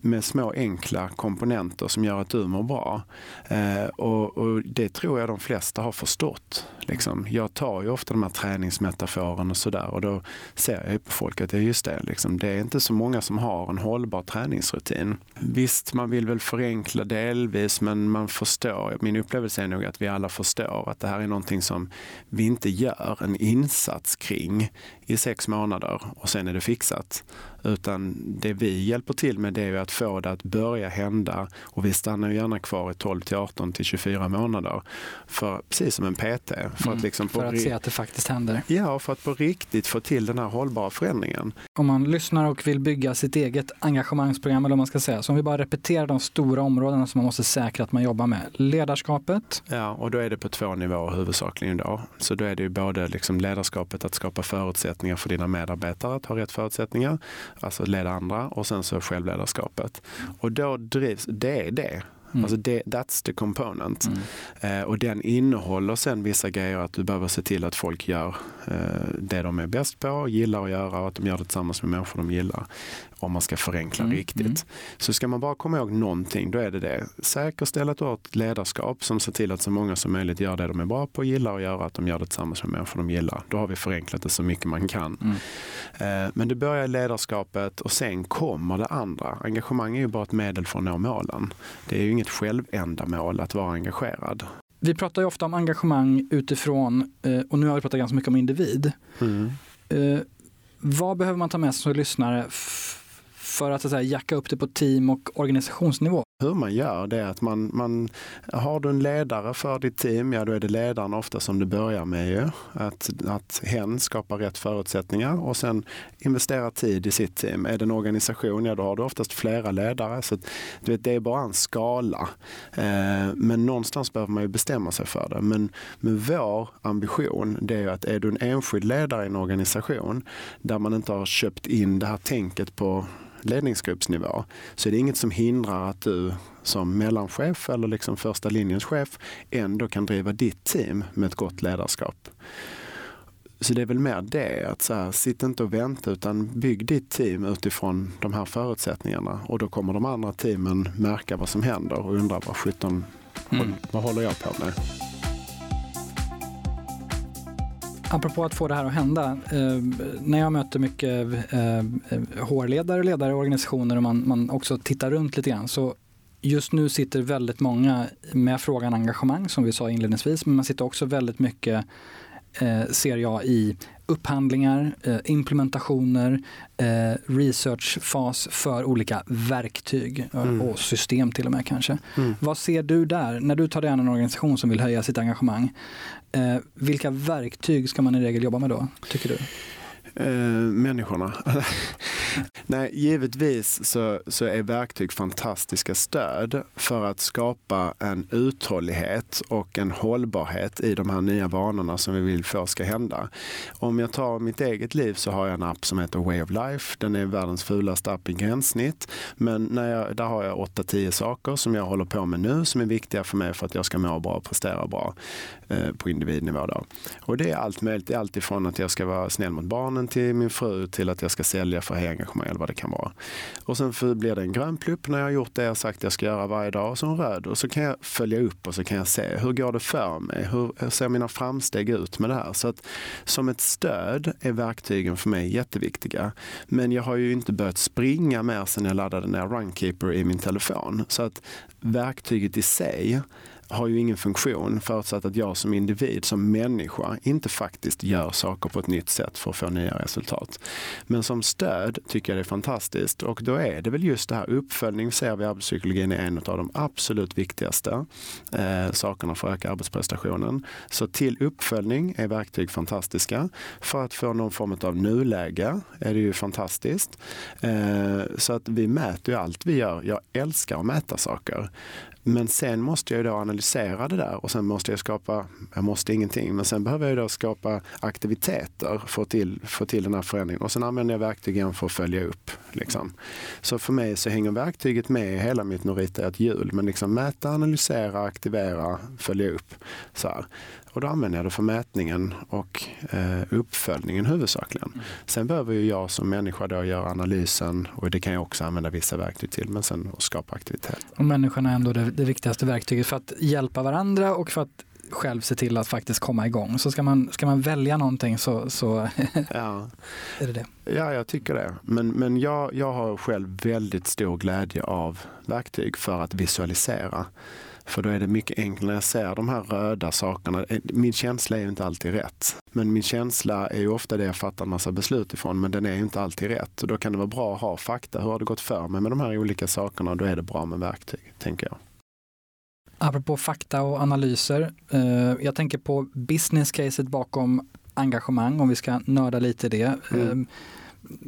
Speaker 2: med små enkla komponenter som gör att du mår bra. Eh, och, och, det tror jag de flesta har förstått. Liksom. Jag tar ju ofta de här träningsmetaforerna och sådär och då ser jag på folk att det är just det. Liksom. Det är inte så många som har en hållbar träningsrutin. Visst, man vill väl förenkla delvis men man förstår, min upplevelse är nog att vi alla förstår att det här är någonting som vi inte gör en insats kring i sex månader och sen är det fixat. Utan det vi hjälper till med det är att få det att börja hända och vi stannar gärna kvar i 12 till 18 till 24 månader. För, precis som en PT.
Speaker 1: För, mm, att, liksom för att se att det faktiskt händer.
Speaker 2: Ja, för att på riktigt få till den här hållbara förändringen.
Speaker 1: Om man lyssnar och vill bygga sitt eget engagemangsprogram, eller vad man ska säga, så om vi bara repeterar de stora områdena som man måste säkra att man jobbar med. Ledarskapet.
Speaker 2: Ja, och då är det på två nivåer huvudsakligen då. Så då är det ju både liksom ledarskapet att skapa förutsättningar för dina medarbetare att ha rätt förutsättningar alltså leda andra och sen så självledarskapet. Och då drivs, det är det. Mm. Alltså det, that's the component. Mm. Eh, och den innehåller sen vissa grejer att du behöver se till att folk gör eh, det de är bäst på, gillar att göra och att de gör det tillsammans med människor de gillar om man ska förenkla mm. riktigt. Mm. Så ska man bara komma ihåg någonting, då är det det. Har ett ledarskap som ser till att så många som möjligt gör det de är bra på, gillar att göra, att de gör det tillsammans med människor de gillar. Då har vi förenklat det så mycket man kan. Mm. Eh, men det börjar i ledarskapet och sen kommer det andra. Engagemang är ju bara ett medel för att nå målen. Det är ju inget självändamål att vara engagerad.
Speaker 1: Vi pratar ju ofta om engagemang utifrån, eh, och nu har vi pratat ganska mycket om individ. Mm. Eh, vad behöver man ta med sig som lyssnare för att, så att säga, jacka upp det på team och organisationsnivå?
Speaker 2: hur man gör det är att man, man har du en ledare för ditt team, ja då är det ledaren ofta som du börjar med ju. Att, att hen skapar rätt förutsättningar och sen investera tid i sitt team. Är det en organisation, ja då har du oftast flera ledare. Så att, du vet, det är bara en skala. Eh, men någonstans behöver man ju bestämma sig för det. Men men vår ambition, det är att är du en enskild ledare i en organisation där man inte har köpt in det här tänket på ledningsgruppsnivå så är det inget som hindrar att du som mellanchef eller liksom första linjens chef ändå kan driva ditt team med ett gott ledarskap. Så det är väl mer det, att så här, sitt inte och vänta utan bygg ditt team utifrån de här förutsättningarna och då kommer de andra teamen märka vad som händer och undra vad sjutton, mm. vad håller jag på med?
Speaker 1: Apropå att få det här att hända. Eh, när jag möter mycket eh, HR-ledare och ledare i organisationer och man, man också tittar runt lite grann så just nu sitter väldigt många med frågan engagemang som vi sa inledningsvis men man sitter också väldigt mycket eh, ser jag i upphandlingar, eh, implementationer, eh, researchfas för olika verktyg mm. och system till och med kanske. Mm. Vad ser du där när du tar dig an en organisation som vill höja sitt engagemang? Eh, vilka verktyg ska man i regel jobba med då, tycker du?
Speaker 2: Eh, människorna. Nej, givetvis så, så är verktyg fantastiska stöd för att skapa en uthållighet och en hållbarhet i de här nya vanorna som vi vill få ska hända. Om jag tar mitt eget liv så har jag en app som heter Way of Life. Den är världens fulaste app i gränssnitt. Men när jag, där har jag 8-10 saker som jag håller på med nu som är viktiga för mig för att jag ska må bra och prestera bra Eh, på individnivå. Då. Och det är allt möjligt. Det är allt ifrån att jag ska vara snäll mot barnen till min fru till att jag ska sälja för engagemang eller vad det kan vara. Och sen blir det en grön plupp när jag har gjort det jag sagt jag ska göra varje dag och så en röd. Och så kan jag följa upp och så kan jag se hur går det för mig? Hur ser mina framsteg ut med det här? Så att som ett stöd är verktygen för mig jätteviktiga. Men jag har ju inte börjat springa mer sedan jag laddade ner Runkeeper i min telefon. Så att verktyget i sig har ju ingen funktion förutsatt att jag som individ, som människa, inte faktiskt gör saker på ett nytt sätt för att få nya resultat. Men som stöd tycker jag det är fantastiskt och då är det väl just det här uppföljning ser vi i arbetspsykologin är en av de absolut viktigaste eh, sakerna för att öka arbetsprestationen. Så till uppföljning är verktyg fantastiska. För att få någon form av nuläge är det ju fantastiskt. Eh, så att vi mäter ju allt vi gör. Jag älskar att mäta saker. Men sen måste jag då analysera det där och sen måste jag skapa, jag måste ingenting, men sen behöver jag då skapa aktiviteter för att till, få till den här förändringen. Och sen använder jag verktygen för att följa upp. Liksom. Så för mig så hänger verktyget med i hela mitt Norita ett hjul. Men liksom mäta, analysera, aktivera, följa upp. Så här. Och då använder jag det för mätningen och eh, uppföljningen huvudsakligen. Mm. Sen behöver ju jag som människa då göra analysen och det kan jag också använda vissa verktyg till, men sen skapa aktivitet.
Speaker 1: Och människan är ändå det, det viktigaste verktyget för att hjälpa varandra och för att själv se till att faktiskt komma igång. Så ska man, ska man välja någonting så, så ja. är det det.
Speaker 2: Ja, jag tycker det. Men, men jag, jag har själv väldigt stor glädje av verktyg för att visualisera. För då är det mycket enklare när jag ser de här röda sakerna. Eh, min känsla är ju inte alltid rätt. Men min känsla är ju ofta det jag fattar en massa beslut ifrån, men den är ju inte alltid rätt. Och då kan det vara bra att ha fakta. Hur har det gått för mig med de här olika sakerna? Då är det bra med verktyg, tänker jag.
Speaker 1: Apropå fakta och analyser. Eh, jag tänker på business-caset bakom engagemang, om vi ska nörda lite i det. Mm. Eh,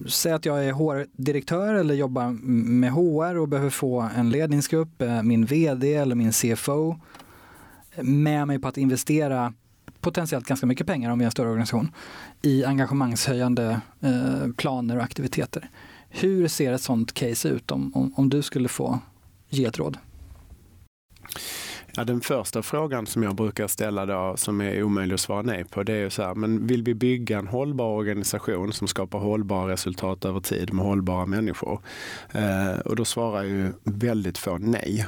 Speaker 1: säg att jag är HR-direktör eller jobbar med HR och behöver få en ledningsgrupp, eh, min VD eller min CFO med mig på att investera potentiellt ganska mycket pengar om vi är en större organisation i engagemangshöjande eh, planer och aktiviteter. Hur ser ett sånt case ut om, om, om du skulle få ge ett råd?
Speaker 2: Ja, den första frågan som jag brukar ställa då, som är omöjlig att svara nej på, det är ju så här, men vill vi bygga en hållbar organisation som skapar hållbara resultat över tid med hållbara människor? Eh, och då svarar ju väldigt få nej.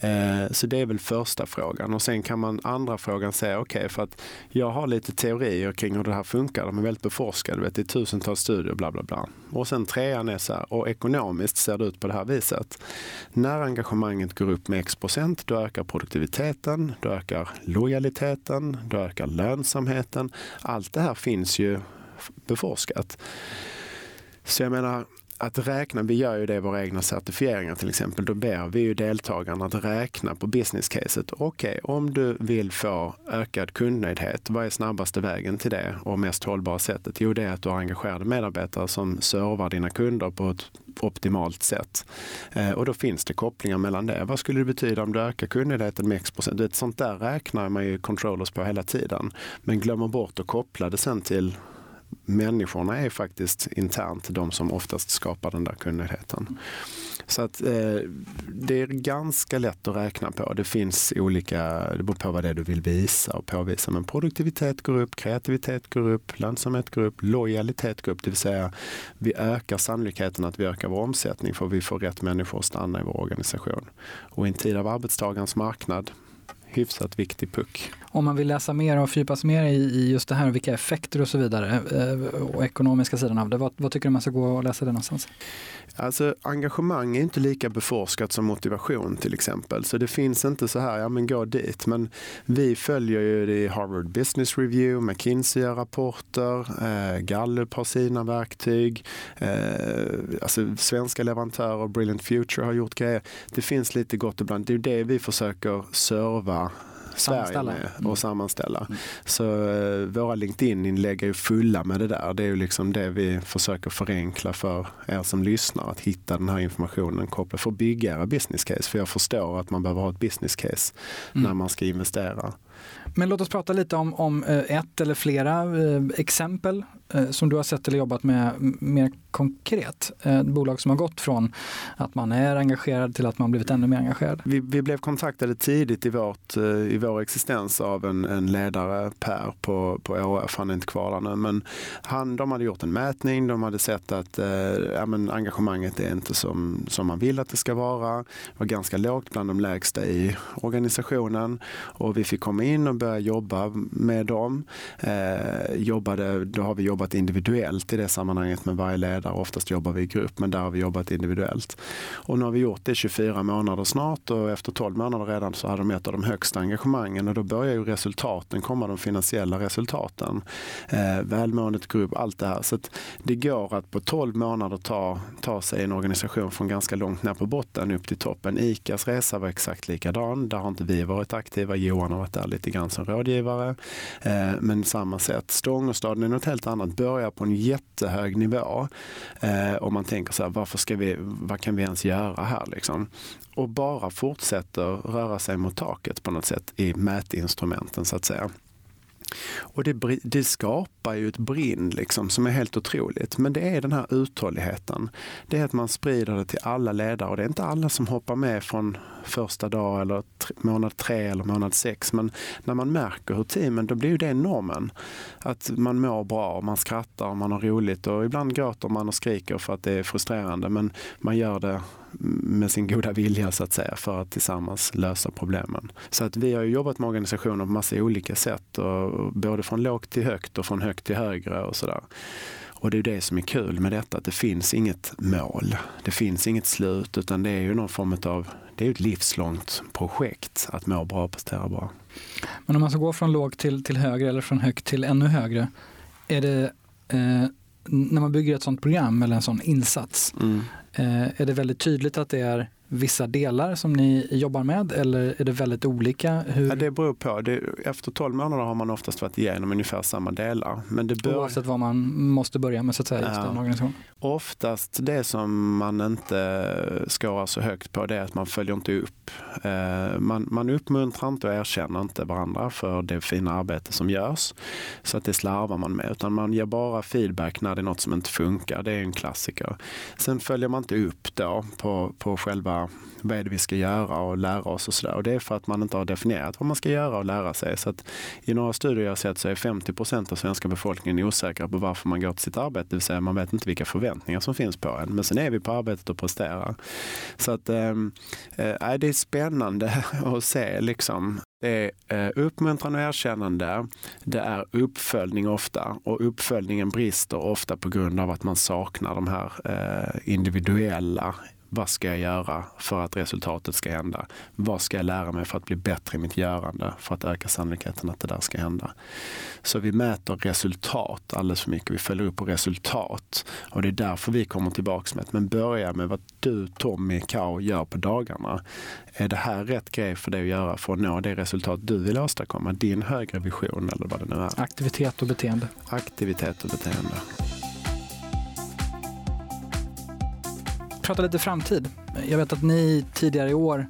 Speaker 2: Eh, så det är väl första frågan. Och sen kan man andra frågan säga, okej, okay, för att jag har lite teorier kring hur det här funkar. De är väldigt beforskade, vet, det är tusentals studier, bla bla bla. Och sen trean är så här, och ekonomiskt ser det ut på det här viset. När engagemanget går upp med x procent, då ökar produktiviteten, då ökar lojaliteten, då ökar lönsamheten. Allt det här finns ju beforskat. Så jag menar, att räkna, vi gör ju det i våra egna certifieringar till exempel, då ber vi ju deltagarna att räkna på business caset. Okej, okay, om du vill få ökad kundnöjdhet, vad är snabbaste vägen till det och mest hållbara sättet? Jo, det är att du har engagerade medarbetare som servar dina kunder på ett optimalt sätt. Eh, och då finns det kopplingar mellan det. Vad skulle det betyda om du ökar kundnöjdheten med x procent? Sånt där räknar man ju controllers på hela tiden, men glömmer bort att koppla det sen till människorna är faktiskt internt de som oftast skapar den där kundnöjdheten. Så att eh, det är ganska lätt att räkna på. Det finns olika, det beror på vad det är du vill visa och påvisa. Men produktivitet går upp, kreativitet går upp, lönsamhet går upp, lojalitet går upp. Det vill säga vi ökar sannolikheten att vi ökar vår omsättning för vi får rätt människor att stanna i vår organisation. Och i en tid av arbetstagarens marknad hyfsat viktig puck.
Speaker 1: Om man vill läsa mer och fördjupa sig mer i, just det här, vilka effekter och så vidare eh, och ekonomiska sidan av det, vad, vad tycker du man ska gå och läsa det någonstans?
Speaker 2: Alltså engagemang är inte lika beforskat som motivation till exempel. Så det finns inte så här, ja men gå dit. Men vi följer ju det i Harvard Business Review, McKinsey rapporter, eh, Gallup har sina verktyg, eh, alltså svenska leverantörer, Brilliant Future har gjort grejer. Det finns lite gott ibland. Det är det vi försöker serva Sverige med och mm. sammanställa. Mm. Så eh, våra LinkedIn-inlägg är fulla med det där. Det är ju liksom det vi försöker förenkla för er som lyssnar. Att hitta den här informationen kopplad för att bygga era business case. För jag förstår att man behöver ha ett business case mm. när man ska investera.
Speaker 1: Men låt oss prata lite om, om eh, ett eller flera eh, exempel Eh, som du har sett eller jobbat med mer konkret. Eh, ett bolag som har gått från att man är engagerad till att man blivit ännu mer engagerad.
Speaker 2: Vi, vi blev kontaktade tidigt i, vårt, eh, i vår existens av en, en ledare, Per, på, på ÅF. Han är inte kvar där nu. Men han, de hade gjort en mätning. De hade sett att ja, men engagemanget är inte som, som man vill att det ska vara. Det var ganska lågt bland de lägsta i organisationen. Och vi fick komma in och börja jobba med dem. Eh, jobbade, då har vi jobbat individuellt i det sammanhanget med varje ledare. Oftast jobbar vi i grupp, men där har vi jobbat individuellt. Och nu har vi gjort det i 24 månader snart och efter 12 månader redan så hade de ett av de högsta engagemangen och då börjar ju resultaten komma, de finansiella resultaten. Eh, välmåendet går upp, allt det här. Så det går att på 12 månader ta, ta sig en organisation från ganska långt ner på botten upp till toppen. ICAs resa var exakt likadan. Där har inte vi varit aktiva. Johan har varit där lite grann som rådgivare. Eh, men samma sätt. Stångåstaden är något helt annat. Börjar på en jättehög nivå. Eh, och man tänker så här, varför ska vi, vad kan vi ens göra här liksom? Och bara fortsätter röra sig mot taket på något sätt i mätinstrumenten så att säga. Och det, det, skapar ju ett brinn liksom som är helt otroligt. Men det är den här uthålligheten. Det är att man sprider det till alla ledare och det är inte alla som hoppar med från första dag eller månad tre eller månad sex. Men när man märker hur teamen, då blir ju det normen. Att man mår bra, man skrattar, och man har roligt och ibland gråter man och skriker för att det är frustrerande. Men man gör det med sin goda vilja så att säga för att tillsammans lösa problemen. Så att vi har jobbat med organisationer på massa olika sätt, och både från lågt till högt och från högt till högre och sådär. Och det är det som är kul med detta, att det finns inget mål. Det finns inget slut, utan det är ju någon form av, det är ett livslångt projekt att må bra och prestera bra.
Speaker 1: Men om man ska gå från lågt till, till högre eller från högt till ännu högre, är det eh, när man bygger ett sånt program eller en sån insats, mm. eh, är det väldigt tydligt att det är vissa delar som ni jobbar med eller är det väldigt olika?
Speaker 2: Hur... Ja, det beror på. Det, efter 12 månader har man oftast varit igenom ungefär samma delar. Men det bör...
Speaker 1: Oavsett vad man måste börja med så att säga, ja. just den organisationen?
Speaker 2: Oftast det som man inte skårar så högt på det är att man följer inte upp. Eh, man, man uppmuntrar inte och erkänner inte varandra för det fina arbete som görs. Så att det slarvar man med. Utan man ger bara feedback när det är något som inte funkar. Det är en klassiker. Sen följer man inte upp då på, på själva vad är det vi ska göra och lära oss och sådär. Och det är för att man inte har definierat vad man ska göra och lära sig. Så att I några studier jag har sett så är 50 procent av svenska befolkningen osäkra på varför man går till sitt arbete. Det vill säga man vet inte vilka förväntningar som finns på en. Men sen är vi på arbetet och presterar. Så att ehm, eh, det är spännande att se liksom det är eh, uppmuntran och erkännande. Det är uppföljning ofta och uppföljningen brister ofta på grund av att man saknar de här eh, individuella vad ska jag göra för att resultatet ska hända? Vad ska jag lära mig för att bli bättre i mitt görande för att öka sannolikheten att det där ska hända? Så vi mäter resultat alldeles för mycket. Vi följer upp på resultat och det är därför vi kommer tillbaka med att men börja med vad du, Tommy, Kao gör på dagarna. Är det här rätt grej för dig att göra för att nå det resultat du vill åstadkomma? Din högre vision eller vad det nu är.
Speaker 1: Aktivitet och beteende.
Speaker 2: Aktivitet och beteende.
Speaker 1: Prata lite framtid. Jag vet att ni tidigare i år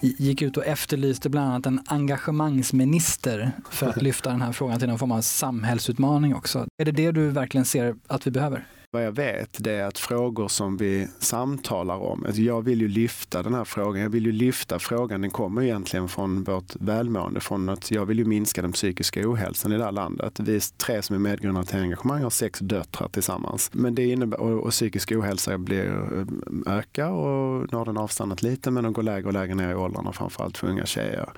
Speaker 1: gick ut och efterlyste bland annat en engagemangsminister för att lyfta den här frågan till någon form av samhällsutmaning också. Är det det du verkligen ser att vi behöver?
Speaker 2: Vad jag vet det är att frågor som vi samtalar om, alltså jag vill ju lyfta den här frågan, jag vill ju lyfta frågan, den kommer egentligen från vårt välmående, från att jag vill ju minska den psykiska ohälsan i det här landet. Vi tre som är medgrundare till engagemang har sex döttrar tillsammans. Men det innebär, och, och psykisk ohälsa blir, eh, ökar och nu har den avstannat lite men den går lägre och lägre ner i åldrarna, framförallt för unga tjejer.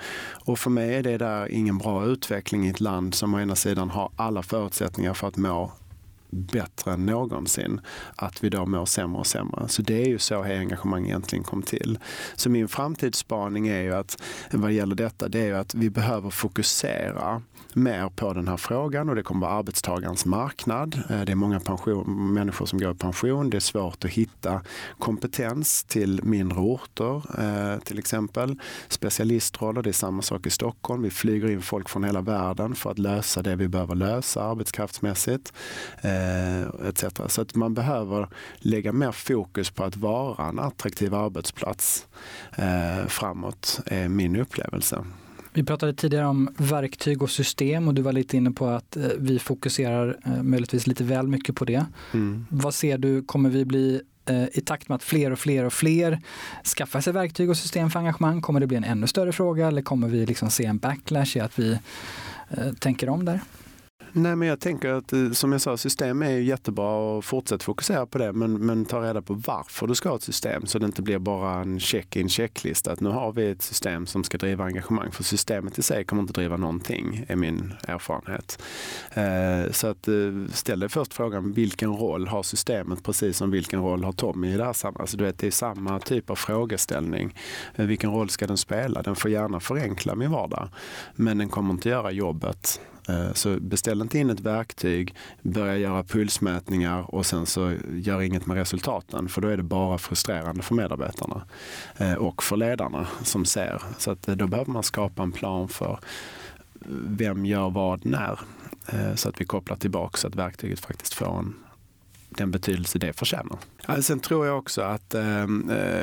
Speaker 2: Och för mig är det där ingen bra utveckling i ett land som å ena sidan har alla förutsättningar för att må bättre än någonsin, att vi då mår sämre och sämre. Så det är ju så här engagemang egentligen kom till. Så min framtidsspaning är ju att vad gäller detta, det är ju att vi behöver fokusera mer på den här frågan och det kommer vara arbetstagarens marknad. Eh, det är många pension, människor som går i pension. Det är svårt att hitta kompetens till mindre orter eh, till exempel. Specialistroller, det är samma sak i Stockholm. Vi flyger in folk från hela världen för att lösa det vi behöver lösa arbetskraftsmässigt. Eh, Eh, etc. Så att man behöver lägga mer fokus på att vara en attraktiv arbetsplats framåt, är min upplevelse.
Speaker 1: Vi pratade tidigare om verktyg och system och du var lite inne på att eh, vi fokuserar eh, möjligtvis lite väl mycket på det. Mm. Vad ser du, kommer vi bli eh, i takt med att fler och fler och fler skaffar sig verktyg och system för engagemang, kommer det bli en ännu större fråga eller kommer vi liksom se en backlash i att vi tänker om där?
Speaker 2: Nej, men jag tänker att eh, som jag sa, system är ju jättebra och fortsätt fokusera på det. Men, men ta reda på varför du ska ha ett system så det inte blir bara en check in, checklista. Att nu har vi ett system som ska driva engagemang. För systemet i sig kommer inte driva någonting, är min erfarenhet. Eh, så att eh, ställ dig först frågan, vilken roll har systemet precis som vilken roll har Tommy i det här sammanhanget? Alltså, du vet, det är samma typ av frågeställning. Vilken roll ska den spela? Den får gärna förenkla min vardag, men den kommer inte göra jobbet Eh, så beställ inte in ett verktyg, börja göra pulsmätningar och sen så gör inget med resultaten för då är det bara frustrerande för medarbetarna eh, och för ledarna som ser. Så att eh, då behöver man skapa en plan för vem gör vad när så att vi kopplar tillbaka så att verktyget faktiskt får en, den betydelse det förtjänar. Sen tror jag också att eh,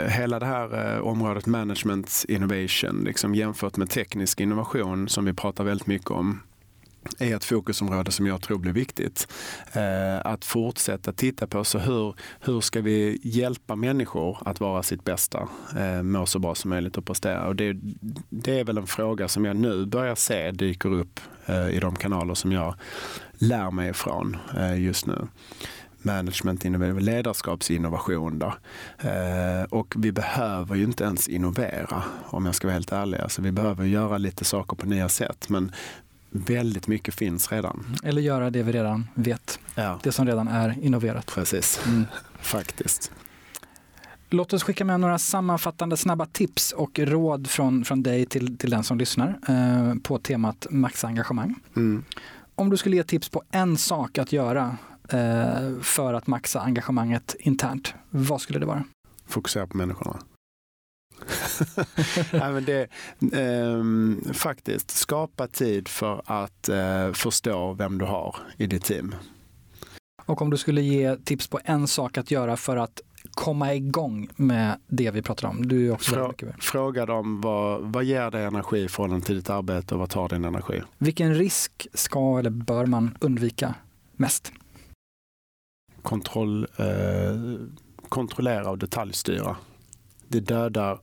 Speaker 2: hela det här eh, området management innovation liksom jämfört med teknisk innovation som vi pratar väldigt mycket om är ett fokusområde som jag tror blir viktigt. Eh, att fortsätta titta på så hur, hur ska vi hjälpa människor att vara sitt bästa, eh, må så bra som möjligt och prestera. Och det, det är väl en fråga som jag nu börjar se dyker upp eh, i de kanaler som jag lär mig ifrån eh, just nu management, ledarskapsinnovation. Då. Eh, och vi behöver ju inte ens innovera om jag ska vara helt ärlig. Alltså, vi behöver göra lite saker på nya sätt men väldigt mycket finns redan.
Speaker 1: Eller göra det vi redan vet. Ja. Det som redan är innoverat.
Speaker 2: Precis, mm. faktiskt.
Speaker 1: Låt oss skicka med några sammanfattande snabba tips och råd från, från dig till, till den som lyssnar eh, på temat maxengagemang. Mm. Om du skulle ge tips på en sak att göra eh, för att maxa engagemanget internt, vad skulle det vara?
Speaker 2: Fokusera på människorna. Nej, men det, eh, faktiskt, skapa tid för att eh, förstå vem du har i ditt team.
Speaker 1: Och om du skulle ge tips på en sak att göra för att komma igång med det vi pratar om? Du är också Frå,
Speaker 2: fråga dem vad, vad ger dig energi i förhållande till ditt arbete och vad tar din energi?
Speaker 1: Vilken risk ska eller bör man undvika mest?
Speaker 2: Kontroll, eh, kontrollera och detaljstyra. Det dödar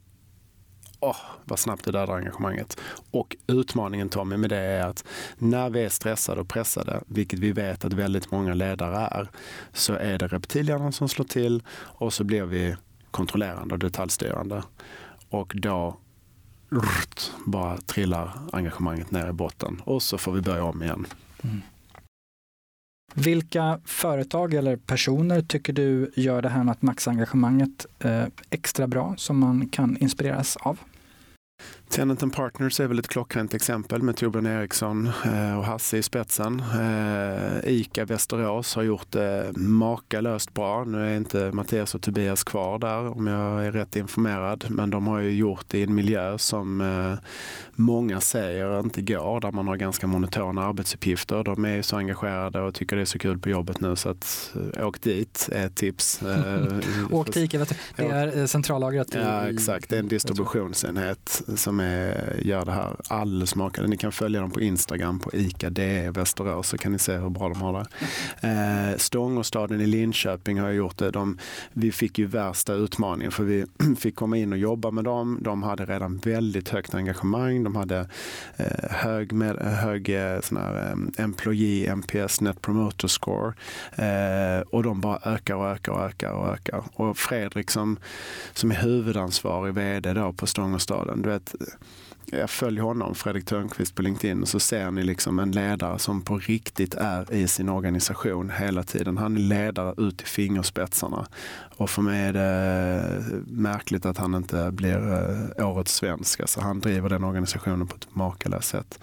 Speaker 2: oh, vad snabbt det dödar engagemanget. Och utmaningen Tommy med det är att när vi är stressade och pressade, vilket vi vet att väldigt många ledare är, så är det reptilhjärnan som slår till och så blir vi kontrollerande och detaljstyrande. Och då rrt, bara trillar engagemanget ner i botten och så får vi börja om igen. Mm.
Speaker 1: Vilka företag eller personer tycker du gör det här med att maxa engagemanget eh, extra bra som man kan inspireras av?
Speaker 2: Tenant Partners är väl ett klockrent exempel med Torbjörn Eriksson eh, och Hasse i spetsen. Eh, ICA Västerås har gjort det makalöst bra. Nu är inte Mattias och Tobias kvar där om jag är rätt informerad. Men de har ju gjort det i en miljö som eh, många säger inte går, där man har ganska monotona arbetsuppgifter. De är så engagerade och tycker det är så kul på jobbet nu så att åk dit är ett tips.
Speaker 1: åk till ICA, det är centrallagret.
Speaker 2: Ja exakt, det är en distributionsenhet som som är, gör det här alldeles smakande. Ni kan följa dem på Instagram på ICA DE Västerås så kan ni se hur bra de har det. Eh, Stångåstaden i Linköping har gjort det. De, vi fick ju värsta utmaningen för vi fick komma in och jobba med dem. De hade redan väldigt högt engagemang. De hade eh, hög, med, hög eh, sån här, eh, employee NPS Net Promoter Score eh, och de bara ökar och ökar och ökar och ökar. Och Fredrik som, som är huvudansvarig vd då på Stångåstaden, du vet, Eh, jag följer honom, Fredrik Törnqvist på LinkedIn och så ser ni liksom en ledare som på riktigt är i sin organisation hela tiden. Han är ledare ut i fingerspetsarna. Och för mig är det eh, märkligt att han inte blir eh, årets svensk. Alltså han driver den organisationen på ett makalöst sätt.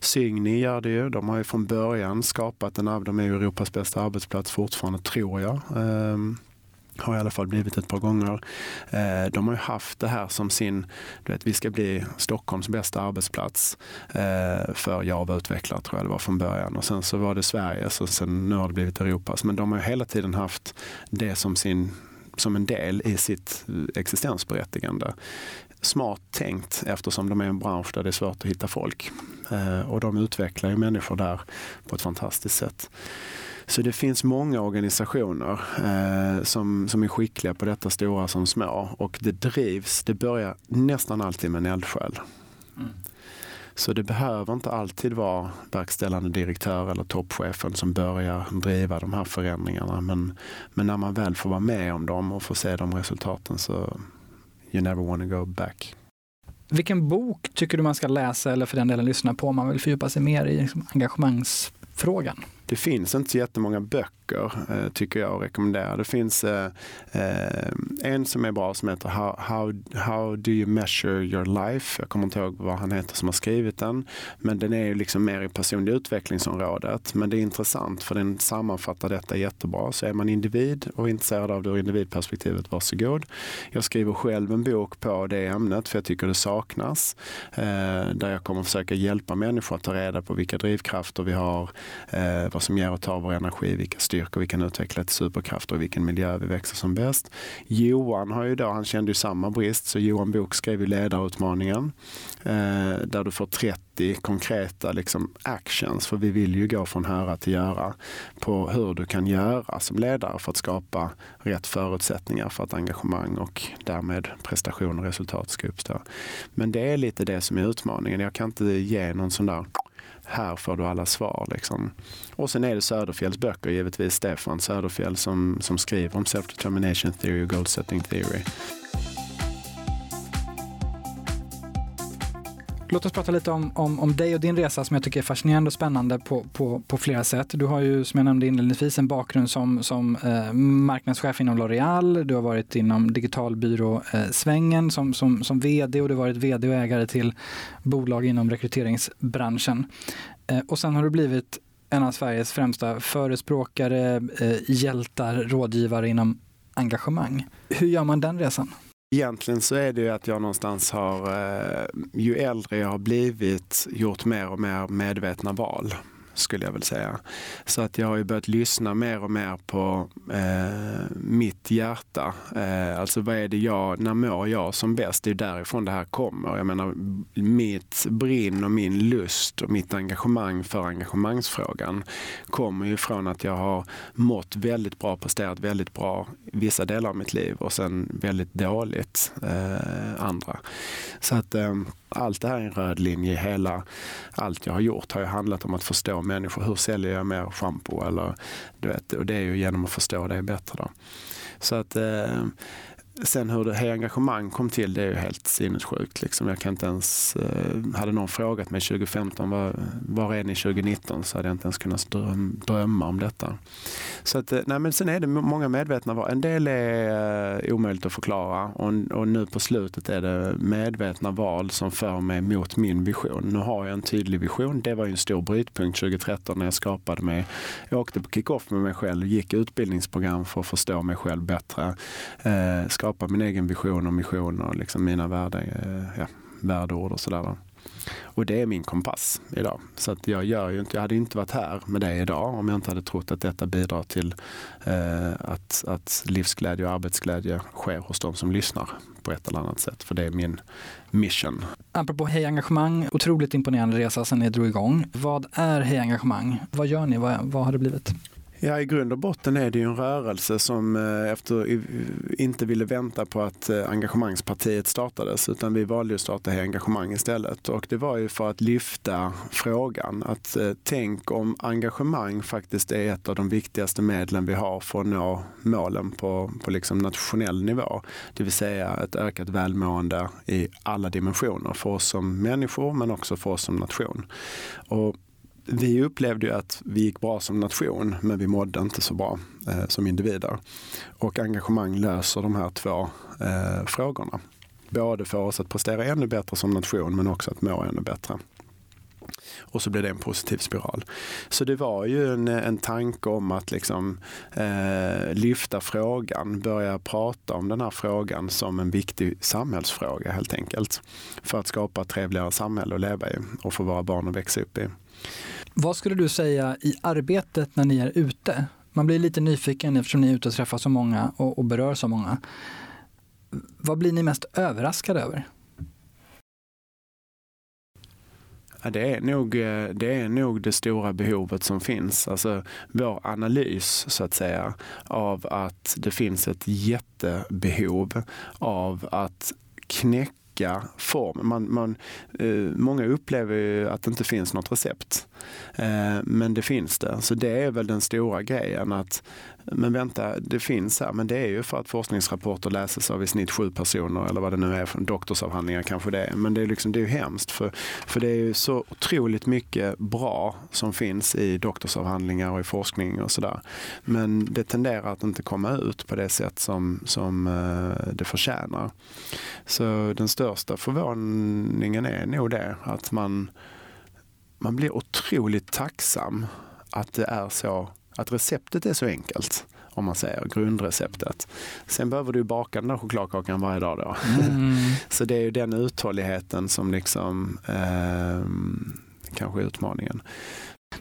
Speaker 2: Signi gör det ju. De har ju från början skapat en, de är ju Europas bästa arbetsplats fortfarande tror jag. Ehm, har i alla fall blivit ett par gånger. Eh, de har ju haft det här som sin, du vet, vi ska bli Stockholms bästa arbetsplats eh, för Java-utvecklare tror jag det var från början. Och sen så var det Sverige, så sen nu har det blivit Europas. Men de har ju hela tiden haft det som, sin, som en del i sitt existensberättigande. Smart tänkt eftersom de är en bransch där det är svårt att hitta folk. Eh, och de utvecklar ju människor där på ett fantastiskt sätt. Så det finns många organisationer eh, som, som är skickliga på detta, stora som små. Och det drivs, det börjar nästan alltid med en eldsjäl. Mm. Så det behöver inte alltid vara verkställande direktör eller toppchefen som börjar driva de här förändringarna. Men, men när man väl får vara med om dem och får se de resultaten så you never wanna go back.
Speaker 1: Vilken bok tycker du man ska läsa eller för den delen lyssna på om man vill fördjupa sig mer i liksom engagemangsfrågan?
Speaker 2: Det finns inte så jättemånga böcker eh, tycker jag och rekommenderar. Det finns eh, eh, en som är bra som heter how, how, how do you measure your life? Jag kommer inte ihåg vad han heter som har skrivit den. Men den är ju liksom mer i personlig utvecklingsområdet. Men det är intressant för den sammanfattar detta jättebra. Så är man individ och intresserad av det ur individperspektivet, varsågod. Jag skriver själv en bok på det ämnet för jag tycker det saknas. Eh, där jag kommer försöka hjälpa människor att ta reda på vilka drivkrafter vi har, eh, vad som ger och tar vår energi, vilka styrkor vi kan utveckla till superkrafter och vilken miljö vi växer som bäst. Johan har ju då, han kände ju samma brist, så Johan Bok skrev ju ledarutmaningen eh, där du får 30 konkreta liksom, actions, för vi vill ju gå från höra till göra på hur du kan göra som ledare för att skapa rätt förutsättningar för att engagemang och därmed prestation och resultat ska uppstå. Men det är lite det som är utmaningen. Jag kan inte ge någon sån där här får du alla svar. Liksom. Och sen är det Söderfjälls böcker, givetvis Stefan Söderfjell som, som skriver om self-determination theory och goal setting theory.
Speaker 1: Låt oss prata lite om, om, om dig och din resa som jag tycker är fascinerande och spännande på, på, på flera sätt. Du har ju som jag nämnde inledningsvis en bakgrund som, som eh, marknadschef inom L'Oreal. Du har varit inom digitalbyråsvängen eh, som, som, som vd och du har varit vd och ägare till bolag inom rekryteringsbranschen. Eh, och sen har du blivit en av Sveriges främsta förespråkare, eh, hjältar, rådgivare inom engagemang. Hur gör man den resan?
Speaker 2: Egentligen så är det ju att jag någonstans har, eh, ju äldre jag har blivit, gjort mer och mer medvetna val skulle jag väl säga. Så att jag har ju börjat lyssna mer och mer på eh, mitt hjärta. Eh, alltså vad är det jag, när mår jag som bäst? Det är därifrån det här kommer. Jag menar mitt brinn och min lust och mitt engagemang för engagemangsfrågan kommer ju från att jag har mått väldigt bra, presterat väldigt bra vissa delar av mitt liv och sen väldigt dåligt eh, andra. Så att eh, allt det här är en röd linje i hela, allt jag har gjort har ju handlat om att förstå människor. Hur säljer jag mer schampo? Eller, du vet, och det är ju genom att förstå det bättre. Då. Så att eh, Sen hur det här engagemang kom till, det är ju helt sinnessjukt. Liksom. Jag kan inte ens, eh, hade någon frågat mig 2015, var, var är ni 2019? Så hade jag inte ens kunnat drömma om detta. Så att, eh, nej, men sen är det många medvetna val. En del är eh, omöjligt att förklara och, och nu på slutet är det medvetna val som för mig mot min vision. Nu har jag en tydlig vision. Det var ju en stor brytpunkt 2013 när jag skapade mig. Jag åkte på kick-off med mig själv, gick utbildningsprogram för att förstå mig själv bättre. Eh, skapa min egen vision och mission och liksom mina värde, eh, ja, värdeord och sådär. Och det är min kompass idag. Så att jag, gör ju inte, jag hade inte varit här med det idag om jag inte hade trott att detta bidrar till eh, att, att livsglädje och arbetsglädje sker hos de som lyssnar på ett eller annat sätt. För det är min mission.
Speaker 1: Apropå Hej Engagemang, otroligt imponerande resa sedan ni drog igång. Vad är Hej Engagemang? Vad gör ni? Vad, vad har det blivit?
Speaker 2: Ja, i grund och botten är det ju en rörelse som eh, efter, inte ville vänta på att eh, engagemangspartiet startades utan vi valde att starta engagemang istället. Och det var ju för att lyfta frågan att eh, tänk om engagemang faktiskt är ett av de viktigaste medlen vi har för att nå målen på, på liksom nationell nivå. Det vill säga ett ökat välmående i alla dimensioner för oss som människor men också för oss som nation. Och vi upplevde ju att vi gick bra som nation, men vi mådde inte så bra eh, som individer. Och engagemang löser de här två eh, frågorna. Både för oss att prestera ännu bättre som nation, men också att må ännu bättre. Och så blev det en positiv spiral. Så det var ju en, en tanke om att liksom, eh, lyfta frågan, börja prata om den här frågan som en viktig samhällsfråga helt enkelt. För att skapa ett trevligare samhälle att leva i och för våra barn att växa upp i.
Speaker 1: Vad skulle du säga i arbetet när ni är ute? Man blir lite nyfiken eftersom ni är ute och träffar så många och, och berör så många. Vad blir ni mest överraskade över?
Speaker 2: Ja, det, är nog, eh, det är nog det stora behovet som finns. Alltså vår analys så att säga av att det finns ett jättebehov av att knäcka olika form. Man, man, eh, många upplever ju att det inte finns något recept. Eh, men det finns det. Så det är väl den stora grejen att men vänta, det finns här, men det är ju för att forskningsrapporter läses av i snitt sju personer eller vad det nu är, doktorsavhandlingar kanske det är. Men det är, liksom, det är ju hemskt för, för det är ju så otroligt mycket bra som finns i doktorsavhandlingar och i forskning och sådär. Men det tenderar att inte komma ut på det sätt som, som eh, det förtjänar. Så den största förvåningen är nog det, att man, man blir otroligt tacksam att det är så att receptet är så enkelt om man säger grundreceptet. Sen behöver du baka den där chokladkakan varje dag då. Mm. så det är ju den uthålligheten som liksom eh, kanske är utmaningen.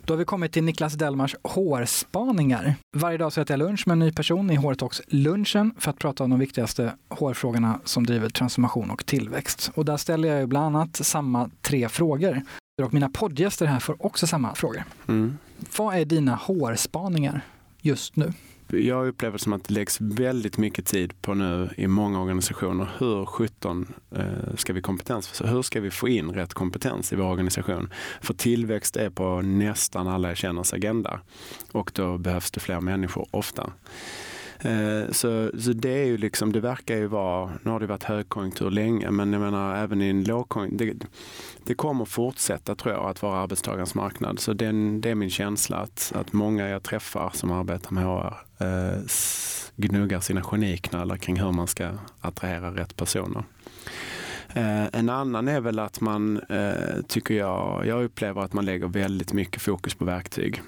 Speaker 1: Då har vi kommit till Niklas Delmars hårspaningar. Varje dag så äter jag lunch med en ny person i Hårtalks lunchen för att prata om de viktigaste hårfrågorna som driver transformation och tillväxt. Och där ställer jag ju bland annat samma tre frågor. Och mina poddgäster här får också samma frågor. Mm. Vad är dina hårspaningar just nu?
Speaker 2: Jag upplever som att det läggs väldigt mycket tid på nu i många organisationer. Hur 17 eh, ska vi kompetens? Hur ska vi få in rätt kompetens i vår organisation? För tillväxt är på nästan alla jag känners agenda och då behövs det fler människor ofta. Eh, så, så det är ju liksom, det verkar ju vara, nu har det varit högkonjunktur länge, men jag menar även i en lågkonjunktur, det, det kommer fortsätta tror jag att vara arbetstagarens marknad. Så den, det är min känsla att, att många jag träffar som arbetar med HR eh, gnuggar sina geniknölar kring hur man ska attrahera rätt personer. Eh, en annan är väl att man, eh, tycker jag, jag upplever att man lägger väldigt mycket fokus på verktyg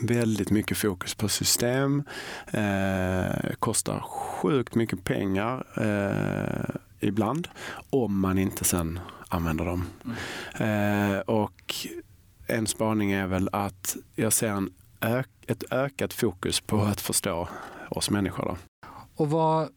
Speaker 2: väldigt mycket fokus på system, eh, kostar sjukt mycket pengar eh, ibland om man inte sen använder dem. Mm. Eh, och en spaning är väl att jag ser en ök ett ökat fokus på att förstå oss människor. Då.
Speaker 1: Och vad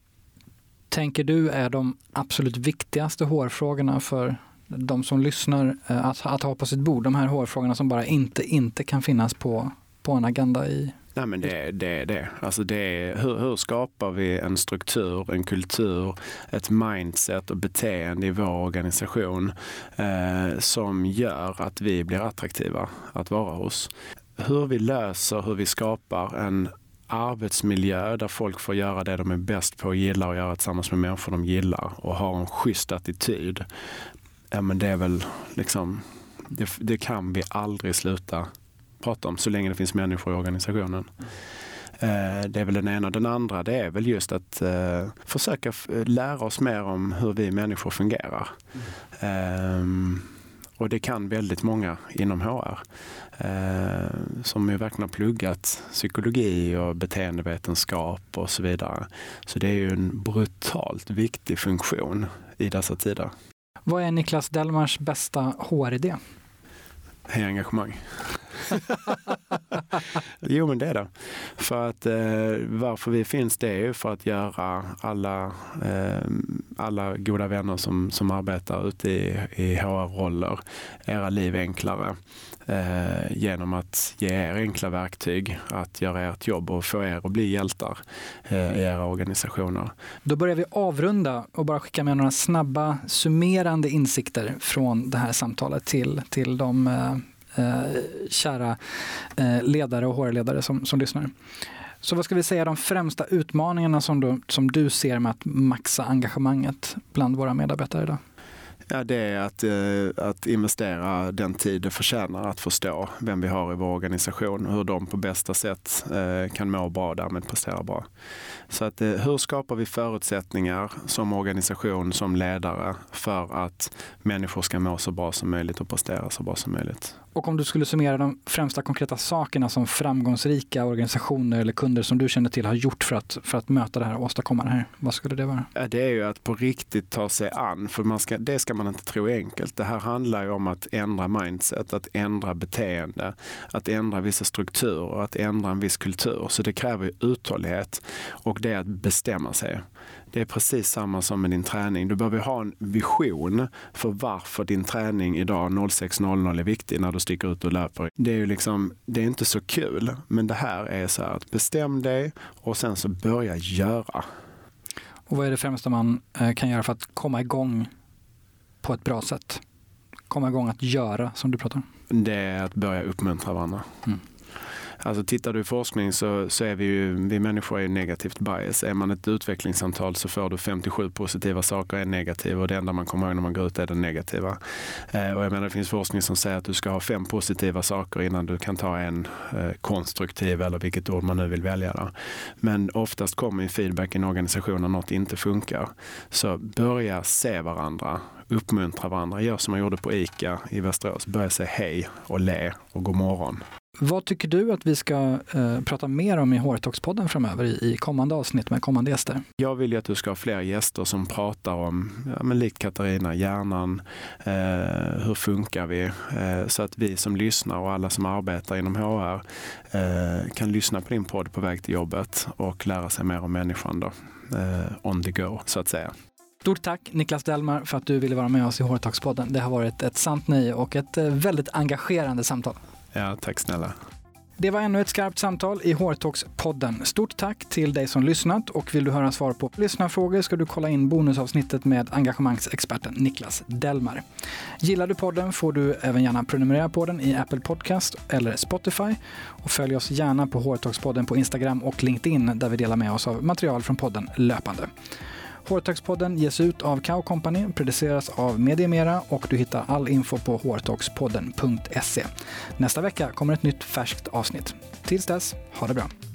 Speaker 1: tänker du är de absolut viktigaste hårfrågorna för de som lyssnar eh, att, att ha på sitt bord? De här hårfrågorna som bara inte, inte kan finnas på på en agenda i
Speaker 2: Nej, men det är det. det. Alltså det är, hur, hur skapar vi en struktur, en kultur, ett mindset och beteende i vår organisation eh, som gör att vi blir attraktiva att vara hos? Hur vi löser, hur vi skapar en arbetsmiljö där folk får göra det de är bäst på och gillar att göra tillsammans med människor de gillar och har en schysst attityd. Ja, men det är väl liksom, det, det kan vi aldrig sluta prata om så länge det finns människor i organisationen. Eh, det är väl den ena. Den andra det är väl just att eh, försöka lära oss mer om hur vi människor fungerar. Mm. Och det kan väldigt många inom HR eh, som ju verkligen har pluggat psykologi och beteendevetenskap och så vidare. Så det är ju en brutalt viktig funktion i dessa tider.
Speaker 1: Vad är Niklas Delmars bästa HR-idé?
Speaker 2: Hej engagemang. jo, men det är det. För att eh, varför vi finns det är ju för att göra alla, eh, alla goda vänner som, som arbetar ute i, i HR-roller, era liv enklare eh, genom att ge er enkla verktyg att göra ert jobb och få er att bli hjältar eh, i era organisationer.
Speaker 1: Då börjar vi avrunda och bara skicka med några snabba summerande insikter från det här samtalet till, till de eh, eh, kära eh, ledare och HR-ledare som, som lyssnar. Så vad ska vi säga de främsta utmaningarna som du, som du ser med att maxa engagemanget bland våra medarbetare idag?
Speaker 2: Ja, det är att, eh, att investera den tid det förtjänar att förstå vem vi har i vår organisation och hur de på bästa sätt eh, kan må bra och därmed prestera bra. Så att, eh, hur skapar vi förutsättningar som organisation, som ledare för att människor ska må så bra som möjligt och prestera så bra som möjligt?
Speaker 1: Och om du skulle summera de främsta konkreta sakerna som framgångsrika organisationer eller kunder som du känner till har gjort för att, för att möta det här och åstadkomma det här, vad skulle det vara?
Speaker 2: Det är ju att på riktigt ta sig an, för man ska, det ska man inte tro är enkelt. Det här handlar ju om att ändra mindset, att ändra beteende, att ändra vissa strukturer, att ändra en viss kultur. Så det kräver uthållighet och det är att bestämma sig. Det är precis samma som med din träning. Du behöver ha en vision för varför din träning idag 06.00 är viktig när du sticker ut och löper. Det är ju liksom, det är inte så kul, men det här är så här att bestäm dig och sen så börja göra.
Speaker 1: Och vad är det främsta man eh, kan göra för att komma igång på ett bra sätt? Komma igång att göra, som du pratar
Speaker 2: om? Det är att börja uppmuntra varandra. Mm. Alltså tittar du i forskning så, så är vi ju, vi människor är negativt bias. Är man ett utvecklingssamtal så får du 57 positiva saker är negativa och det enda man kommer ihåg när man går ut är den negativa. Eh, och jag menar det finns forskning som säger att du ska ha fem positiva saker innan du kan ta en eh, konstruktiv eller vilket ord man nu vill välja. Då. Men oftast kommer ju feedback i en organisation när något inte funkar. Så börja se varandra, uppmuntra varandra. Gör som man gjorde på ICA i Västerås. Börja säga hej och le och god morgon.
Speaker 1: Vad tycker du att vi ska eh, prata mer om i HR-talks-podden framöver i, i, kommande avsnitt med kommande gäster?
Speaker 2: Jag vill ju att du ska ha fler gäster som pratar om, ja, men likt Katarina, hjärnan, eh, hur funkar vi? Eh, så att vi som lyssnar och alla som arbetar inom HR eh, kan lyssna på din podd på väg till jobbet och lära sig mer om människan då, eh, on the go, så att säga.
Speaker 1: Stort tack Niklas Delmar för att du ville vara med oss i HR-talks-podden. Det har varit ett sant nöje och ett eh, väldigt engagerande samtal.
Speaker 2: Ja, tack snälla.
Speaker 1: Det var ännu ett skarpt samtal i Hårtalks-podden. Stort tack till dig som lyssnat och vill du höra svar på lyssnarfrågor ska du kolla in bonusavsnittet med engagemangsexperten Niklas Delmar. Gillar du podden får du även gärna prenumerera på den i Apple Podcast eller Spotify och följ oss gärna på Hårtalks-podden på Instagram och LinkedIn där vi delar med oss av material från podden löpande. Hårtalkspodden ges ut av Kao Company, produceras av Mediemera och du hittar all info på hårtalkspodden.se. Nästa vecka kommer ett nytt färskt avsnitt. Tills dess, ha det bra!